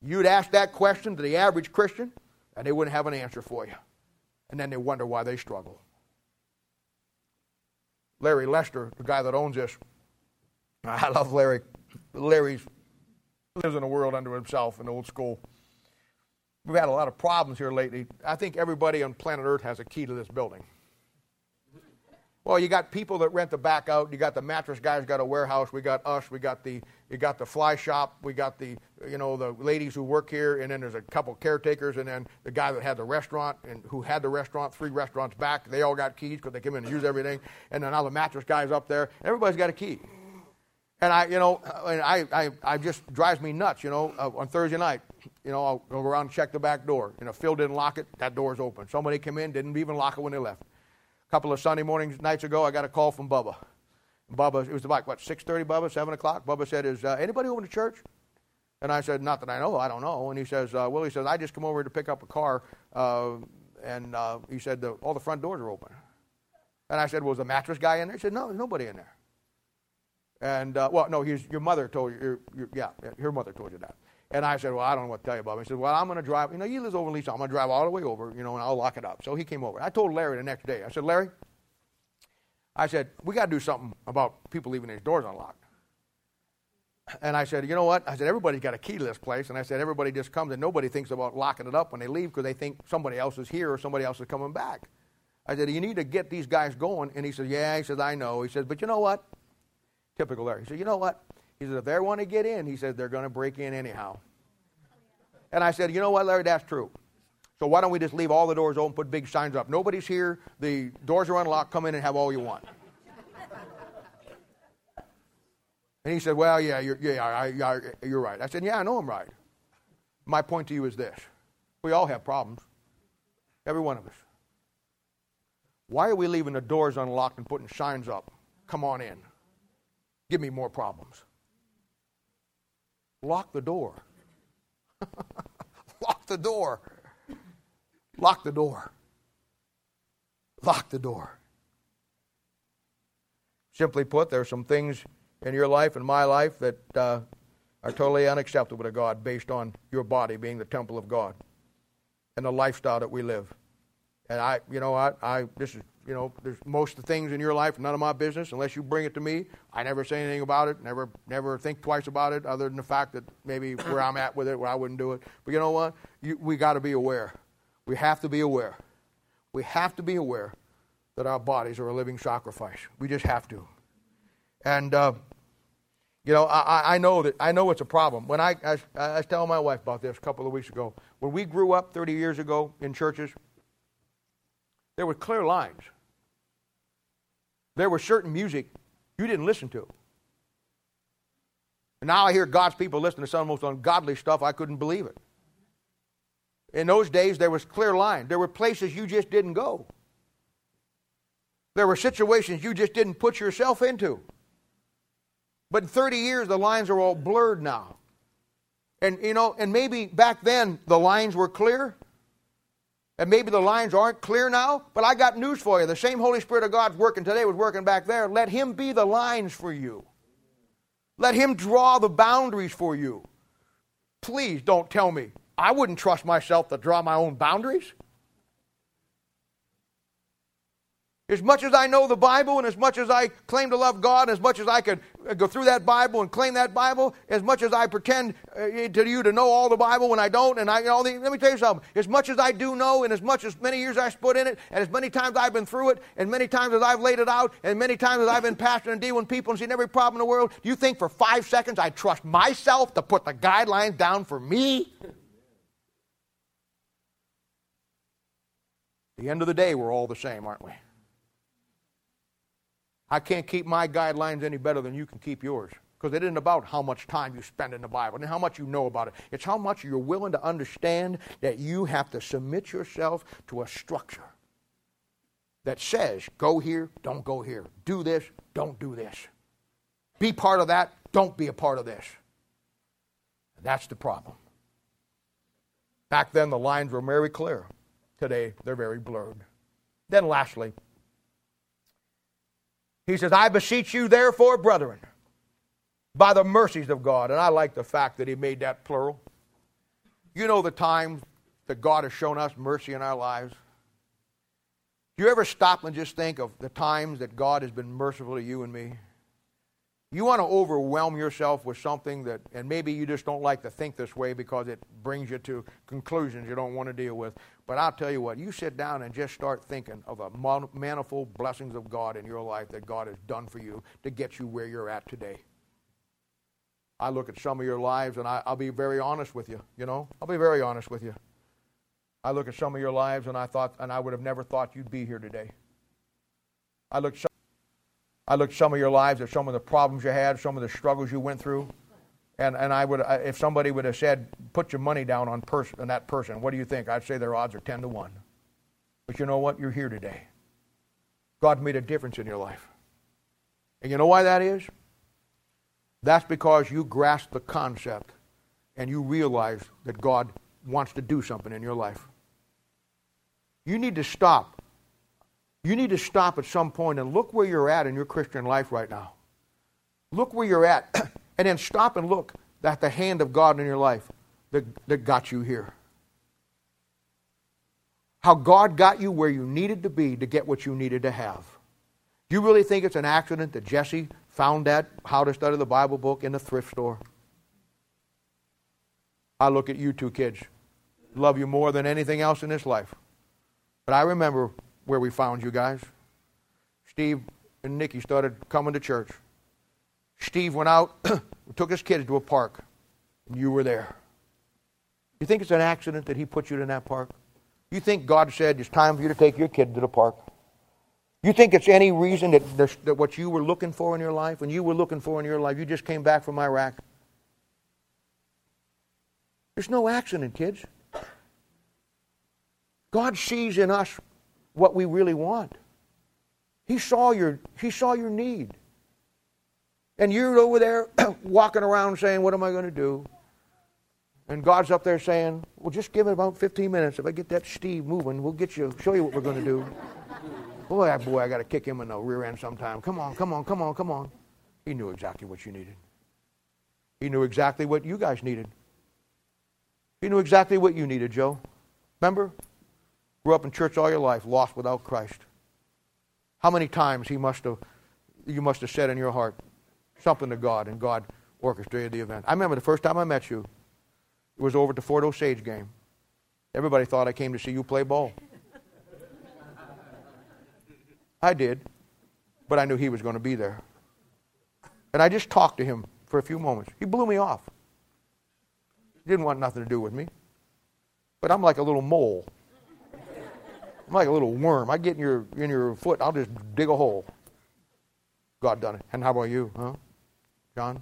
You'd ask that question to the average Christian and they wouldn't have an answer for you. And then they wonder why they struggle. Larry Lester, the guy that owns this, I love Larry. Larry lives in a world unto himself in old school. We've had a lot of problems here lately. I think everybody on planet Earth has a key to this building. Well, you got people that rent the back out. You got the mattress guys got a warehouse. We got us. We got the you got the fly shop. We got the you know the ladies who work here, and then there's a couple caretakers, and then the guy that had the restaurant and who had the restaurant, three restaurants back. They all got keys because they come in and use everything. And then all the mattress guys up there. Everybody's got a key. And I, you know, and I, I, I just drives me nuts. You know, uh, on Thursday night, you know, I'll go around and check the back door. You know, Phil didn't lock it. That door's open. Somebody came in, didn't even lock it when they left. Couple of Sunday mornings, nights ago, I got a call from Bubba. Bubba, it was about what 6:30, Bubba, 7 o'clock. Bubba said, "Is uh, anybody over to church?" And I said, "Not that I know. I don't know." And he says, uh, "Willie says I just come over to pick up a car, uh, and uh, he said the, all the front doors are open." And I said, "Was the mattress guy in there?" He said, "No, there's nobody in there." And uh, well, no, he's, your mother told you. Your, your, yeah, your mother told you that. And I said, Well, I don't know what to tell you, Bob. He said, Well, I'm going to drive. You know, he lives over in Lisa. I'm going to drive all the way over, you know, and I'll lock it up. So he came over. I told Larry the next day. I said, Larry, I said, We got to do something about people leaving these doors unlocked. And I said, You know what? I said, Everybody's got a key to this place. And I said, Everybody just comes and nobody thinks about locking it up when they leave because they think somebody else is here or somebody else is coming back. I said, You need to get these guys going. And he said, Yeah. He said, I know. He said, But you know what? Typical Larry. He said, You know what? He said, if they want to get in, he said, they're going to break in anyhow. And I said, you know what, Larry, that's true. So why don't we just leave all the doors open, put big signs up? Nobody's here. The doors are unlocked. Come in and have all you want. And he said, well, yeah, you're, yeah, I, I, you're right. I said, yeah, I know I'm right. My point to you is this. We all have problems. Every one of us. Why are we leaving the doors unlocked and putting signs up? Come on in. Give me more problems. Lock the door. Lock the door. Lock the door. Lock the door. Simply put, there are some things in your life and my life that uh, are totally unacceptable to God based on your body being the temple of God and the lifestyle that we live. And I, you know, I, I this is you know, there's most of the things in your life none of my business unless you bring it to me. I never say anything about it. Never, never think twice about it, other than the fact that maybe where I'm at with it, where I wouldn't do it. But you know what? You, we got to be aware. We have to be aware. We have to be aware that our bodies are a living sacrifice. We just have to. And uh, you know, I, I, know that I know it's a problem. When I, I, I was telling my wife about this a couple of weeks ago. When we grew up 30 years ago in churches, there were clear lines there was certain music you didn't listen to. And now I hear God's people listen to some of the most ungodly stuff. I couldn't believe it. In those days, there was clear line. There were places you just didn't go. There were situations you just didn't put yourself into. But in 30 years, the lines are all blurred now. And, you know, and maybe back then the lines were clear, and maybe the lines aren't clear now, but I got news for you. The same Holy Spirit of God's working today was working back there. Let Him be the lines for you. Let Him draw the boundaries for you. Please don't tell me. I wouldn't trust myself to draw my own boundaries. As much as I know the Bible and as much as I claim to love God, and as much as I could uh, go through that Bible and claim that Bible, as much as I pretend uh, to you to know all the Bible when I don't, and I, you let me tell you something. As much as I do know, and as much as many years I've put in it, and as many times I've been through it, and many times as I've laid it out, and many times as I've been pastoring and dealing with people and seen every problem in the world, do you think for five seconds I trust myself to put the guidelines down for me? At the end of the day, we're all the same, aren't we? I can't keep my guidelines any better than you can keep yours. Because it isn't about how much time you spend in the Bible and how much you know about it. It's how much you're willing to understand that you have to submit yourself to a structure that says, go here, don't go here. Do this, don't do this. Be part of that, don't be a part of this. That's the problem. Back then, the lines were very clear. Today, they're very blurred. Then, lastly, he says, I beseech you, therefore, brethren, by the mercies of God. And I like the fact that he made that plural. You know the times that God has shown us mercy in our lives. Do you ever stop and just think of the times that God has been merciful to you and me? You want to overwhelm yourself with something that, and maybe you just don't like to think this way because it brings you to conclusions you don't want to deal with. But I'll tell you what, you sit down and just start thinking of the manifold blessings of God in your life that God has done for you to get you where you're at today. I look at some of your lives and I, will be very honest with you, you know? I'll be very honest with you. I look at some of your lives and I thought, and I would have never thought you'd be here today. I look I looked some of your lives at some of the problems you had, some of the struggles you went through. And, and I would, if somebody would have said, put your money down on, pers- on that person, what do you think? I'd say their odds are 10 to 1. But you know what? You're here today. God made a difference in your life. And you know why that is? That's because you grasp the concept and you realize that God wants to do something in your life. You need to stop you need to stop at some point and look where you're at in your Christian life right now. Look where you're at, and then stop and look at the hand of God in your life that, that got you here. How God got you where you needed to be to get what you needed to have. Do you really think it's an accident that Jesse found that how to study the Bible book in the thrift store? I look at you two kids. Love you more than anything else in this life. But I remember where we found you guys. Steve and Nikki started coming to church. Steve went out, took his kids to a park, and you were there. You think it's an accident that he put you in that park? You think God said it's time for you to take your kid to the park? You think it's any reason that, that what you were looking for in your life, and you were looking for in your life, you just came back from Iraq? There's no accident, kids. God sees in us what we really want. He saw your, he saw your need. And you're over there walking around saying, What am I going to do? And God's up there saying, Well, just give it about 15 minutes. If I get that Steve moving, we'll get you, show you what we're going to do. boy, boy, I got to kick him in the rear end sometime. Come on, come on, come on, come on. He knew exactly what you needed. He knew exactly what you guys needed. He knew exactly what you needed, Joe. Remember? Grew up in church all your life, lost without Christ. How many times he must have, you must have said in your heart something to God, and God orchestrated the event. I remember the first time I met you, it was over at the Fort Osage game. Everybody thought I came to see you play ball. I did, but I knew he was going to be there. And I just talked to him for a few moments. He blew me off. He didn't want nothing to do with me. But I'm like a little mole. I'm like a little worm. I get in your in your foot, I'll just dig a hole. God done it. And how about you, huh? John?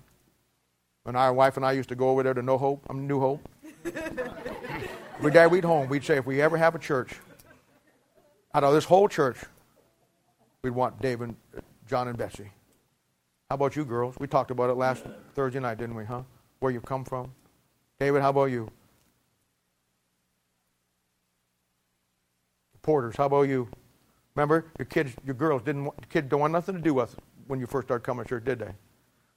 When our wife and I used to go over there to No Hope, I'm New Hope. we day we'd home, we'd say, if we ever have a church, out of this whole church, we'd want David, uh, John, and Betsy. How about you, girls? We talked about it last Thursday night, didn't we, huh? Where you come from. David, how about you? Porters, how about you? Remember, your kids, your girls didn't, want, kids don't want nothing to do with when you first started coming to church, did they?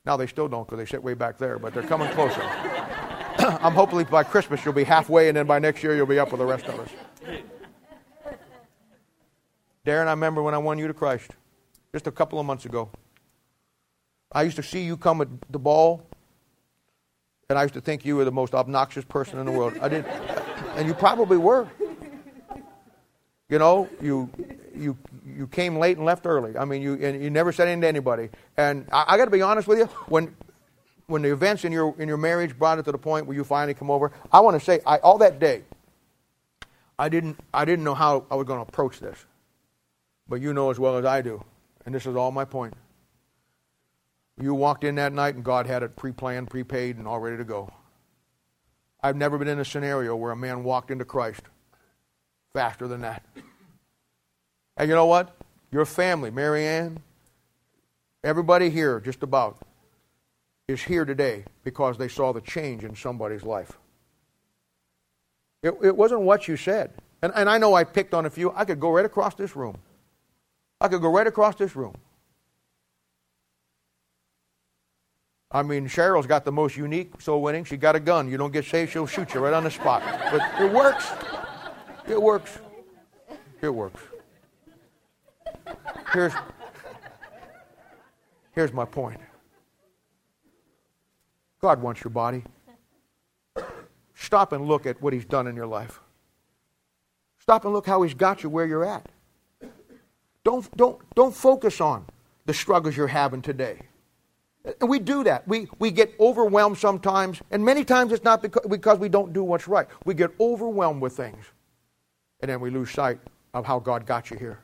Now they still don't because they sit way back there, but they're coming closer. I'm hopefully by Christmas you'll be halfway, and then by next year you'll be up with the rest of us. Darren, I remember when I won you to Christ, just a couple of months ago. I used to see you come at the ball, and I used to think you were the most obnoxious person in the world. I did, and you probably were. You know, you you you came late and left early. I mean, you and you never said anything to anybody. And I, I got to be honest with you, when when the events in your in your marriage brought it to the point where you finally come over, I want to say, I, all that day, I didn't I didn't know how I was going to approach this, but you know as well as I do, and this is all my point. You walked in that night and God had it pre-planned, prepaid, and all ready to go. I've never been in a scenario where a man walked into Christ faster than that. And you know what? Your family, Marianne, everybody here, just about, is here today because they saw the change in somebody's life. It, it wasn't what you said. And, and I know I picked on a few. I could go right across this room. I could go right across this room. I mean, Cheryl's got the most unique soul winning. She got a gun. You don't get saved, she'll shoot you right on the spot. But it works. It works. It works. here's, here's my point God wants your body. Stop and look at what He's done in your life. Stop and look how He's got you where you're at. Don't, don't, don't focus on the struggles you're having today. And we do that. We, we get overwhelmed sometimes, and many times it's not because, because we don't do what's right. We get overwhelmed with things, and then we lose sight of how God got you here.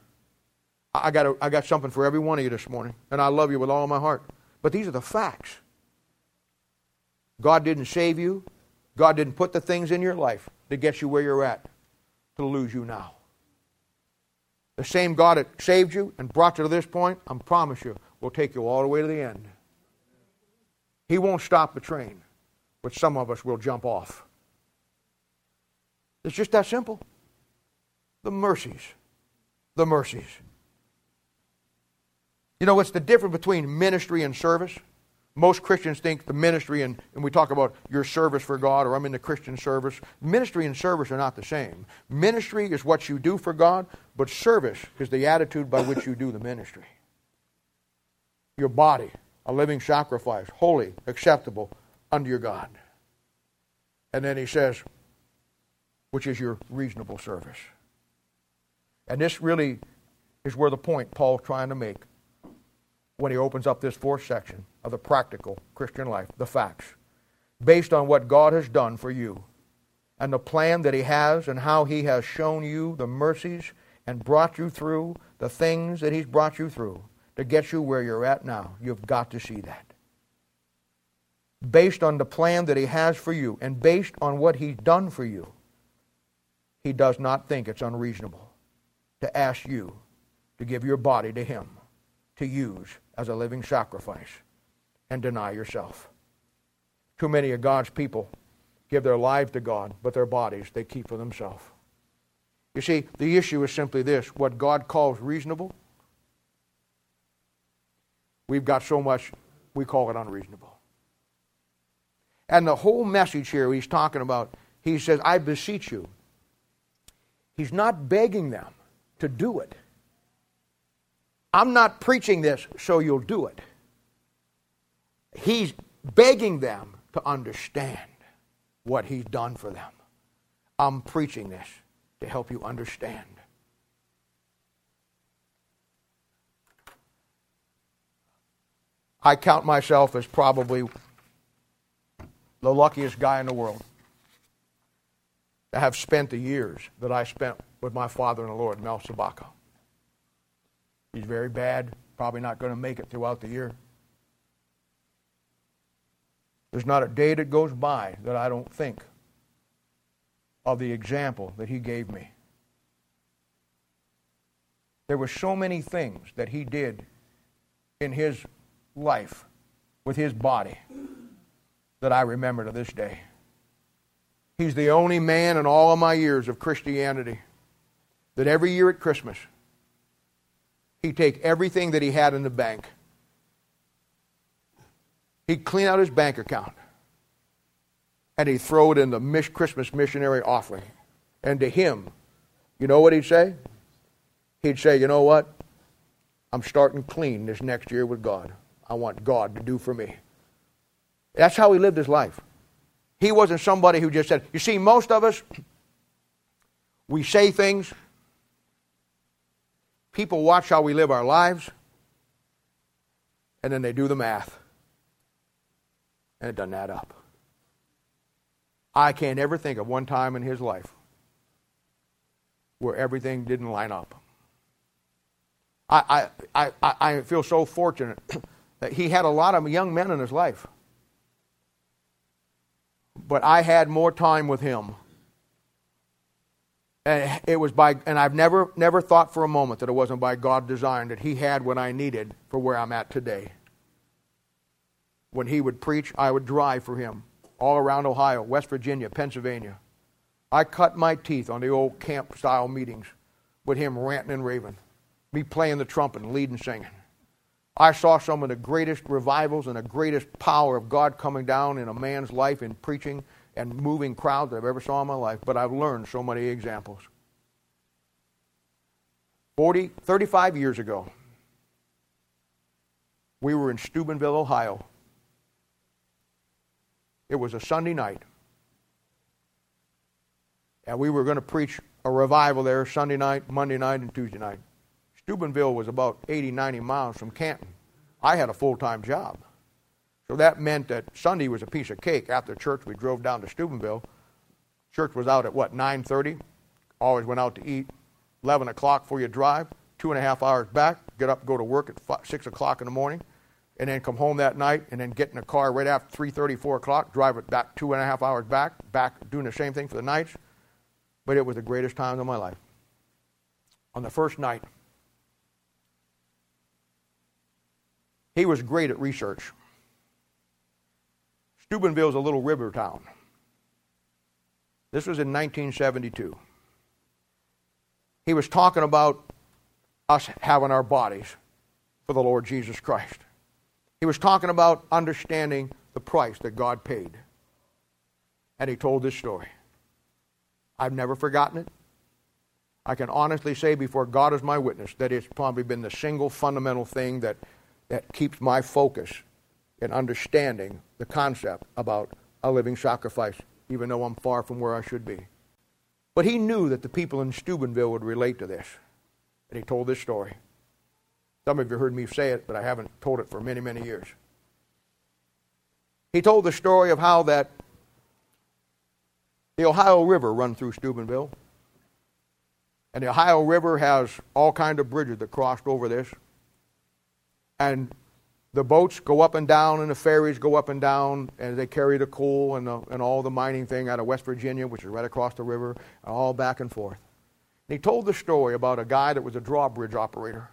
I got, a, I got something for every one of you this morning, and I love you with all my heart. But these are the facts. God didn't save you. God didn't put the things in your life to get you where you're at to lose you now. The same God that saved you and brought you to this point, I promise you, will take you all the way to the end. He won't stop the train, but some of us will jump off. It's just that simple. The mercies. The mercies. You know what's the difference between ministry and service? Most Christians think the ministry, and, and we talk about your service for God or I'm in the Christian service. Ministry and service are not the same. Ministry is what you do for God, but service is the attitude by which you do the ministry. Your body, a living sacrifice, holy, acceptable unto your God. And then he says, which is your reasonable service. And this really is where the point Paul's trying to make when he opens up this fourth section of the practical Christian life, the facts, based on what God has done for you and the plan that he has and how he has shown you the mercies and brought you through the things that he's brought you through to get you where you're at now. You've got to see that. Based on the plan that he has for you and based on what he's done for you, he does not think it's unreasonable to ask you to give your body to him to use as a living sacrifice and deny yourself. Too many of God's people give their lives to God, but their bodies they keep for themselves. You see, the issue is simply this what God calls reasonable, we've got so much, we call it unreasonable. And the whole message here, he's talking about, he says, I beseech you. He's not begging them to do it. I'm not preaching this so you'll do it. He's begging them to understand what He's done for them. I'm preaching this to help you understand. I count myself as probably the luckiest guy in the world to have spent the years that I spent with my father in the Lord, Mel Sabaka. He's very bad, probably not going to make it throughout the year. There's not a day that goes by that I don't think of the example that he gave me. There were so many things that he did in his life with his body that I remember to this day. He's the only man in all of my years of Christianity that every year at Christmas he'd take everything that he had in the bank. He'd clean out his bank account and he'd throw it in the Christmas missionary offering. And to him, you know what he'd say? He'd say, You know what? I'm starting clean this next year with God. I want God to do for me. That's how he lived his life. He wasn't somebody who just said, You see, most of us, we say things People watch how we live our lives, and then they do the math. And it doesn't add up. I can't ever think of one time in his life where everything didn't line up. I, I, I, I feel so fortunate that he had a lot of young men in his life. But I had more time with him and it was by, and I've never, never thought for a moment that it wasn't by God design that He had what I needed for where I'm at today. When He would preach, I would drive for Him all around Ohio, West Virginia, Pennsylvania. I cut my teeth on the old camp style meetings with Him ranting and raving, me playing the trumpet and leading singing. I saw some of the greatest revivals and the greatest power of God coming down in a man's life in preaching and moving crowds that I've ever saw in my life, but I've learned so many examples. 40, 35 years ago, We were in Steubenville, Ohio. It was a Sunday night. And we were going to preach a revival there Sunday night, Monday night, and Tuesday night. Steubenville was about 80, 90 miles from Canton. I had a full time job. So that meant that Sunday was a piece of cake. After church, we drove down to Steubenville. Church was out at what, 9.30? Always went out to eat. 11 o'clock for your drive. Two and a half hours back. Get up, go to work at 5, 6 o'clock in the morning. And then come home that night and then get in a car right after 3.30, 4 o'clock. Drive it back two and a half hours back. Back doing the same thing for the nights. But it was the greatest times of my life. On the first night, he was great at research. Steubenville is a little river town. This was in 1972. He was talking about us having our bodies for the Lord Jesus Christ. He was talking about understanding the price that God paid. And he told this story. I've never forgotten it. I can honestly say before God is my witness that it's probably been the single fundamental thing that, that keeps my focus in understanding the concept about a living sacrifice, even though I'm far from where I should be. But he knew that the people in Steubenville would relate to this. And he told this story. Some of you heard me say it, but I haven't told it for many, many years. He told the story of how that the Ohio River run through Steubenville. And the Ohio River has all kinds of bridges that crossed over this. And the boats go up and down, and the ferries go up and down, and they carry the coal and, the, and all the mining thing out of West Virginia, which is right across the river, all back and forth. And he told the story about a guy that was a drawbridge operator.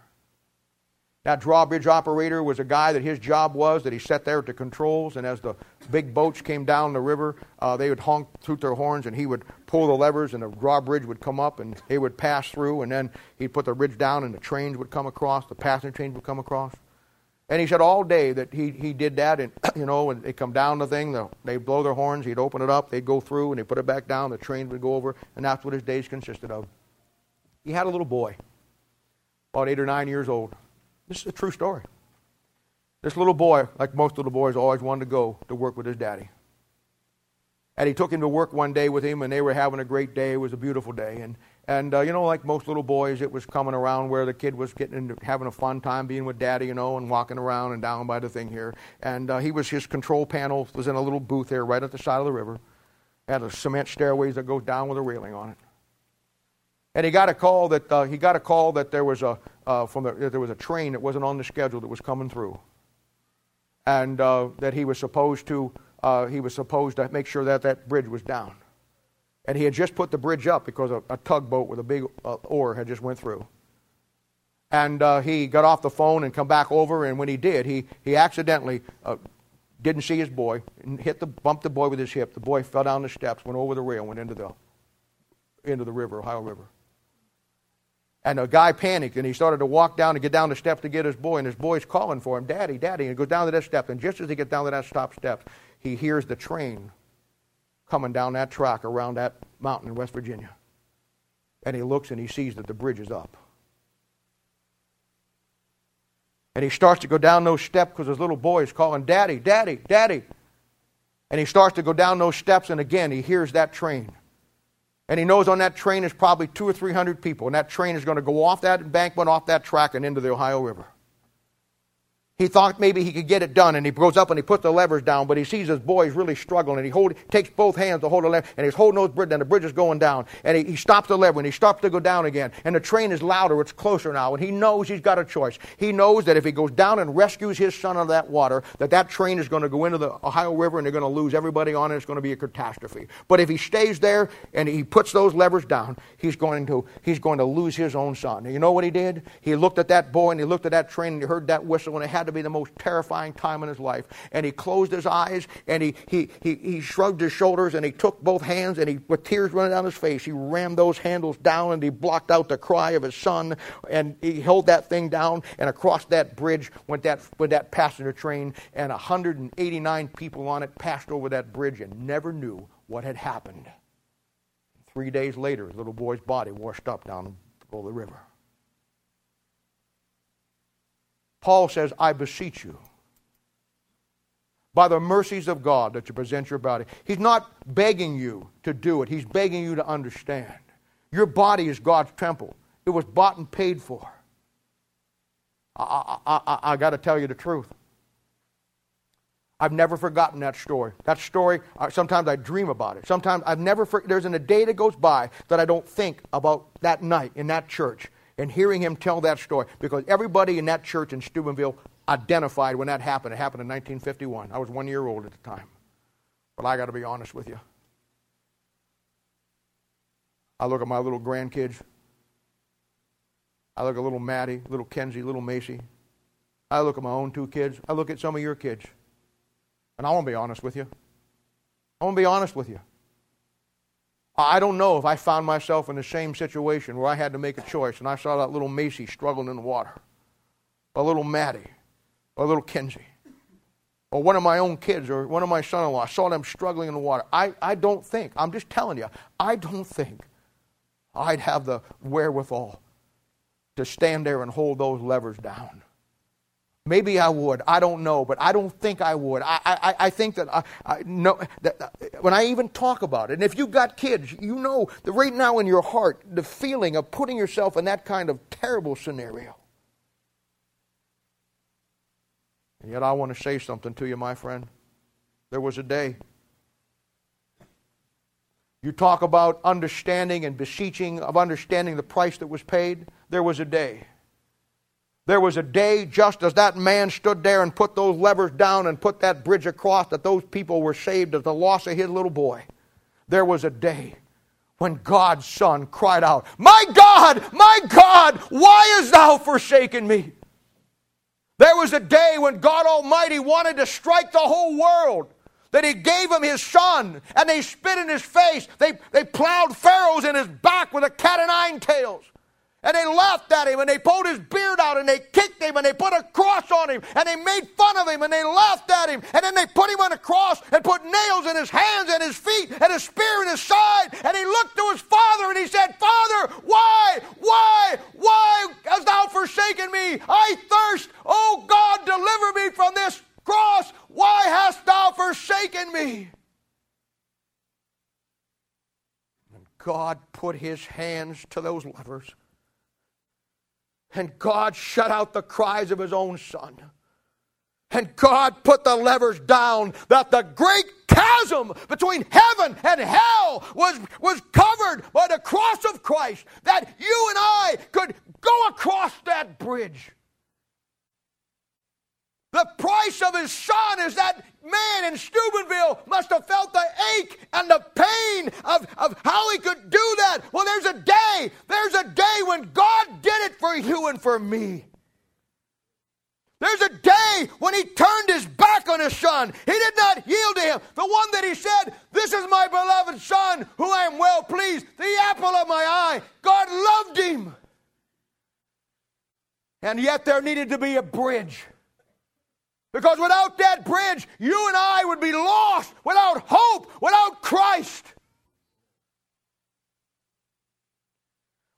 That drawbridge operator was a guy that his job was that he sat there at the controls, and as the big boats came down the river, uh, they would honk, toot their horns, and he would pull the levers, and the drawbridge would come up, and they would pass through, and then he'd put the bridge down, and the trains would come across, the passenger trains would come across. And he said all day that he, he did that, and you know, when they come down the thing, they'd blow their horns, he'd open it up, they'd go through, and they'd put it back down, the train would go over, and that's what his days consisted of. He had a little boy, about eight or nine years old. This is a true story. This little boy, like most little boys, always wanted to go to work with his daddy. And he took him to work one day with him, and they were having a great day. It was a beautiful day. And, and uh, you know, like most little boys, it was coming around where the kid was getting into, having a fun time being with daddy, you know, and walking around and down by the thing here. And uh, he was, his control panel was in a little booth there right at the side of the river. Had a cement stairways that goes down with a railing on it. And he got a call that uh, he got a call that there was a uh, from the, there was a train that wasn't on the schedule that was coming through, and uh, that he was supposed to uh, he was supposed to make sure that that bridge was down, and he had just put the bridge up because a, a tugboat with a big uh, oar had just went through, and uh, he got off the phone and come back over, and when he did, he he accidentally. didn't see his boy and hit the bumped the boy with his hip. The boy fell down the steps, went over the rail, went into the into the river, Ohio River. And the guy panicked and he started to walk down and get down the steps to get his boy. And his boy's calling for him, Daddy, Daddy. And he goes down to that step. And just as he gets down to that stop step, he hears the train coming down that track around that mountain in West Virginia. And he looks and he sees that the bridge is up. And he starts to go down those steps because his little boy is calling, Daddy, Daddy, Daddy. And he starts to go down those steps, and again, he hears that train. And he knows on that train is probably two or three hundred people, and that train is going to go off that embankment, off that track, and into the Ohio River. He thought maybe he could get it done, and he goes up and he puts the levers down, but he sees his boys really struggling, and he hold, takes both hands to hold the lever, and he's holding those bridge, and the bridge is going down, and he, he stops the lever, and he stops to go down again, and the train is louder, it's closer now, and he knows he's got a choice. He knows that if he goes down and rescues his son out of that water, that that train is going to go into the Ohio River, and they're going to lose everybody on it, it's going to be a catastrophe. But if he stays there and he puts those levers down, he's going to, he's going to lose his own son. And you know what he did? He looked at that boy, and he looked at that train, and he heard that whistle, and it had to be the most terrifying terrifying time in his life. And he closed his eyes and he, he, he, he shrugged his shoulders and he took both hands and he, with tears running down his face, he rammed those handles down and he blocked out the cry of his son and he held that thing down and across that bridge went that, went that passenger train and 189 people on it passed over that bridge and never knew what had happened. Three days later, his little boy's body washed up down below the river. Paul says, I beseech you, by the mercies of God, that you present your body. He's not begging you to do it, he's begging you to understand. Your body is God's temple, it was bought and paid for. I, I, I, I got to tell you the truth. I've never forgotten that story. That story, sometimes I dream about it. Sometimes I've never, there's a day that goes by that I don't think about that night in that church and hearing him tell that story because everybody in that church in Steubenville identified when that happened. It happened in 1951. I was one year old at the time. But I got to be honest with you. I look at my little grandkids. I look at little Maddie, little Kenzie, little Macy. I look at my own two kids. I look at some of your kids. And I want to be honest with you. I want to be honest with you. I don't know if I found myself in the same situation where I had to make a choice and I saw that little Macy struggling in the water, a little Maddie, a little Kenzie, or one of my own kids or one of my son in law. I saw them struggling in the water. I, I don't think, I'm just telling you, I don't think I'd have the wherewithal to stand there and hold those levers down. Maybe I would. I don't know, but I don't think I would. I, I, I think that I, I know that when I even talk about it, and if you've got kids, you know that right now in your heart, the feeling of putting yourself in that kind of terrible scenario. And yet I want to say something to you, my friend. There was a day. You talk about understanding and beseeching of understanding the price that was paid. There was a day there was a day, just as that man stood there and put those levers down and put that bridge across, that those people were saved at the loss of his little boy. There was a day when God's Son cried out, My God, my God, why hast thou forsaken me? There was a day when God Almighty wanted to strike the whole world. That he gave him his son, and they spit in his face. They, they plowed Pharaohs in his back with a cat o' nine tails. And they laughed at him and they pulled his beard out and they kicked him and they put a cross on him and they made fun of him and they laughed at him. And then they put him on a cross and put nails in his hands and his feet and a spear in his side. And he looked to his father and he said, Father, why, why, why hast thou forsaken me? I thirst. Oh God, deliver me from this cross. Why hast thou forsaken me? And God put his hands to those levers and God shut out the cries of his own son. And God put the levers down that the great chasm between heaven and hell was, was covered by the cross of Christ, that you and I could go across that bridge. The price of his son is that man in Steubenville must have felt the ache and the pain of, of how he could do that. Well, there's a day, there's a day when God did it for you and for me. There's a day when he turned his back on his son. He did not yield to him. The one that he said, This is my beloved son, who I am well pleased, the apple of my eye. God loved him. And yet there needed to be a bridge. Because without that bridge, you and I would be lost without hope, without Christ.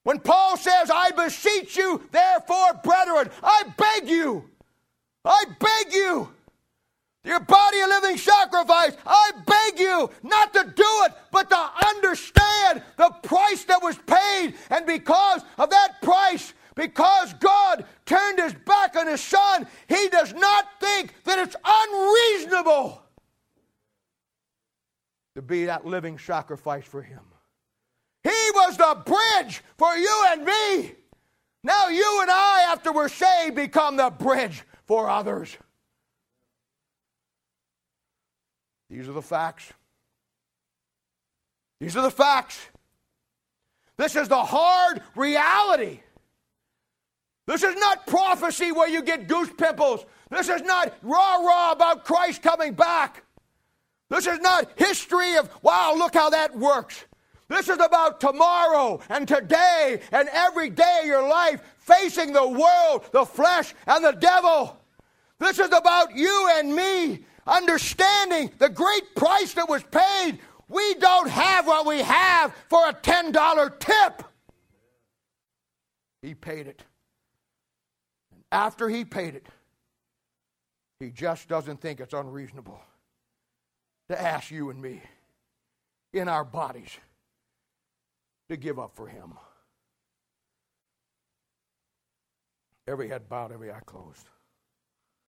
When Paul says, I beseech you, therefore, brethren, I beg you, I beg you, your body a living sacrifice, I beg you not to do it, but to understand the price that was paid. And because of that price, because God turned his back on his son, he does not think that it's unreasonable to be that living sacrifice for him. He was the bridge for you and me. Now you and I, after we're saved, become the bridge for others. These are the facts. These are the facts. This is the hard reality this is not prophecy where you get goose pimples. This is not rah rah about Christ coming back. This is not history of, wow, look how that works. This is about tomorrow and today and every day of your life facing the world, the flesh, and the devil. This is about you and me understanding the great price that was paid. We don't have what we have for a $10 tip. He paid it after he paid it, he just doesn't think it's unreasonable to ask you and me in our bodies to give up for him. Every head bowed, every eye closed.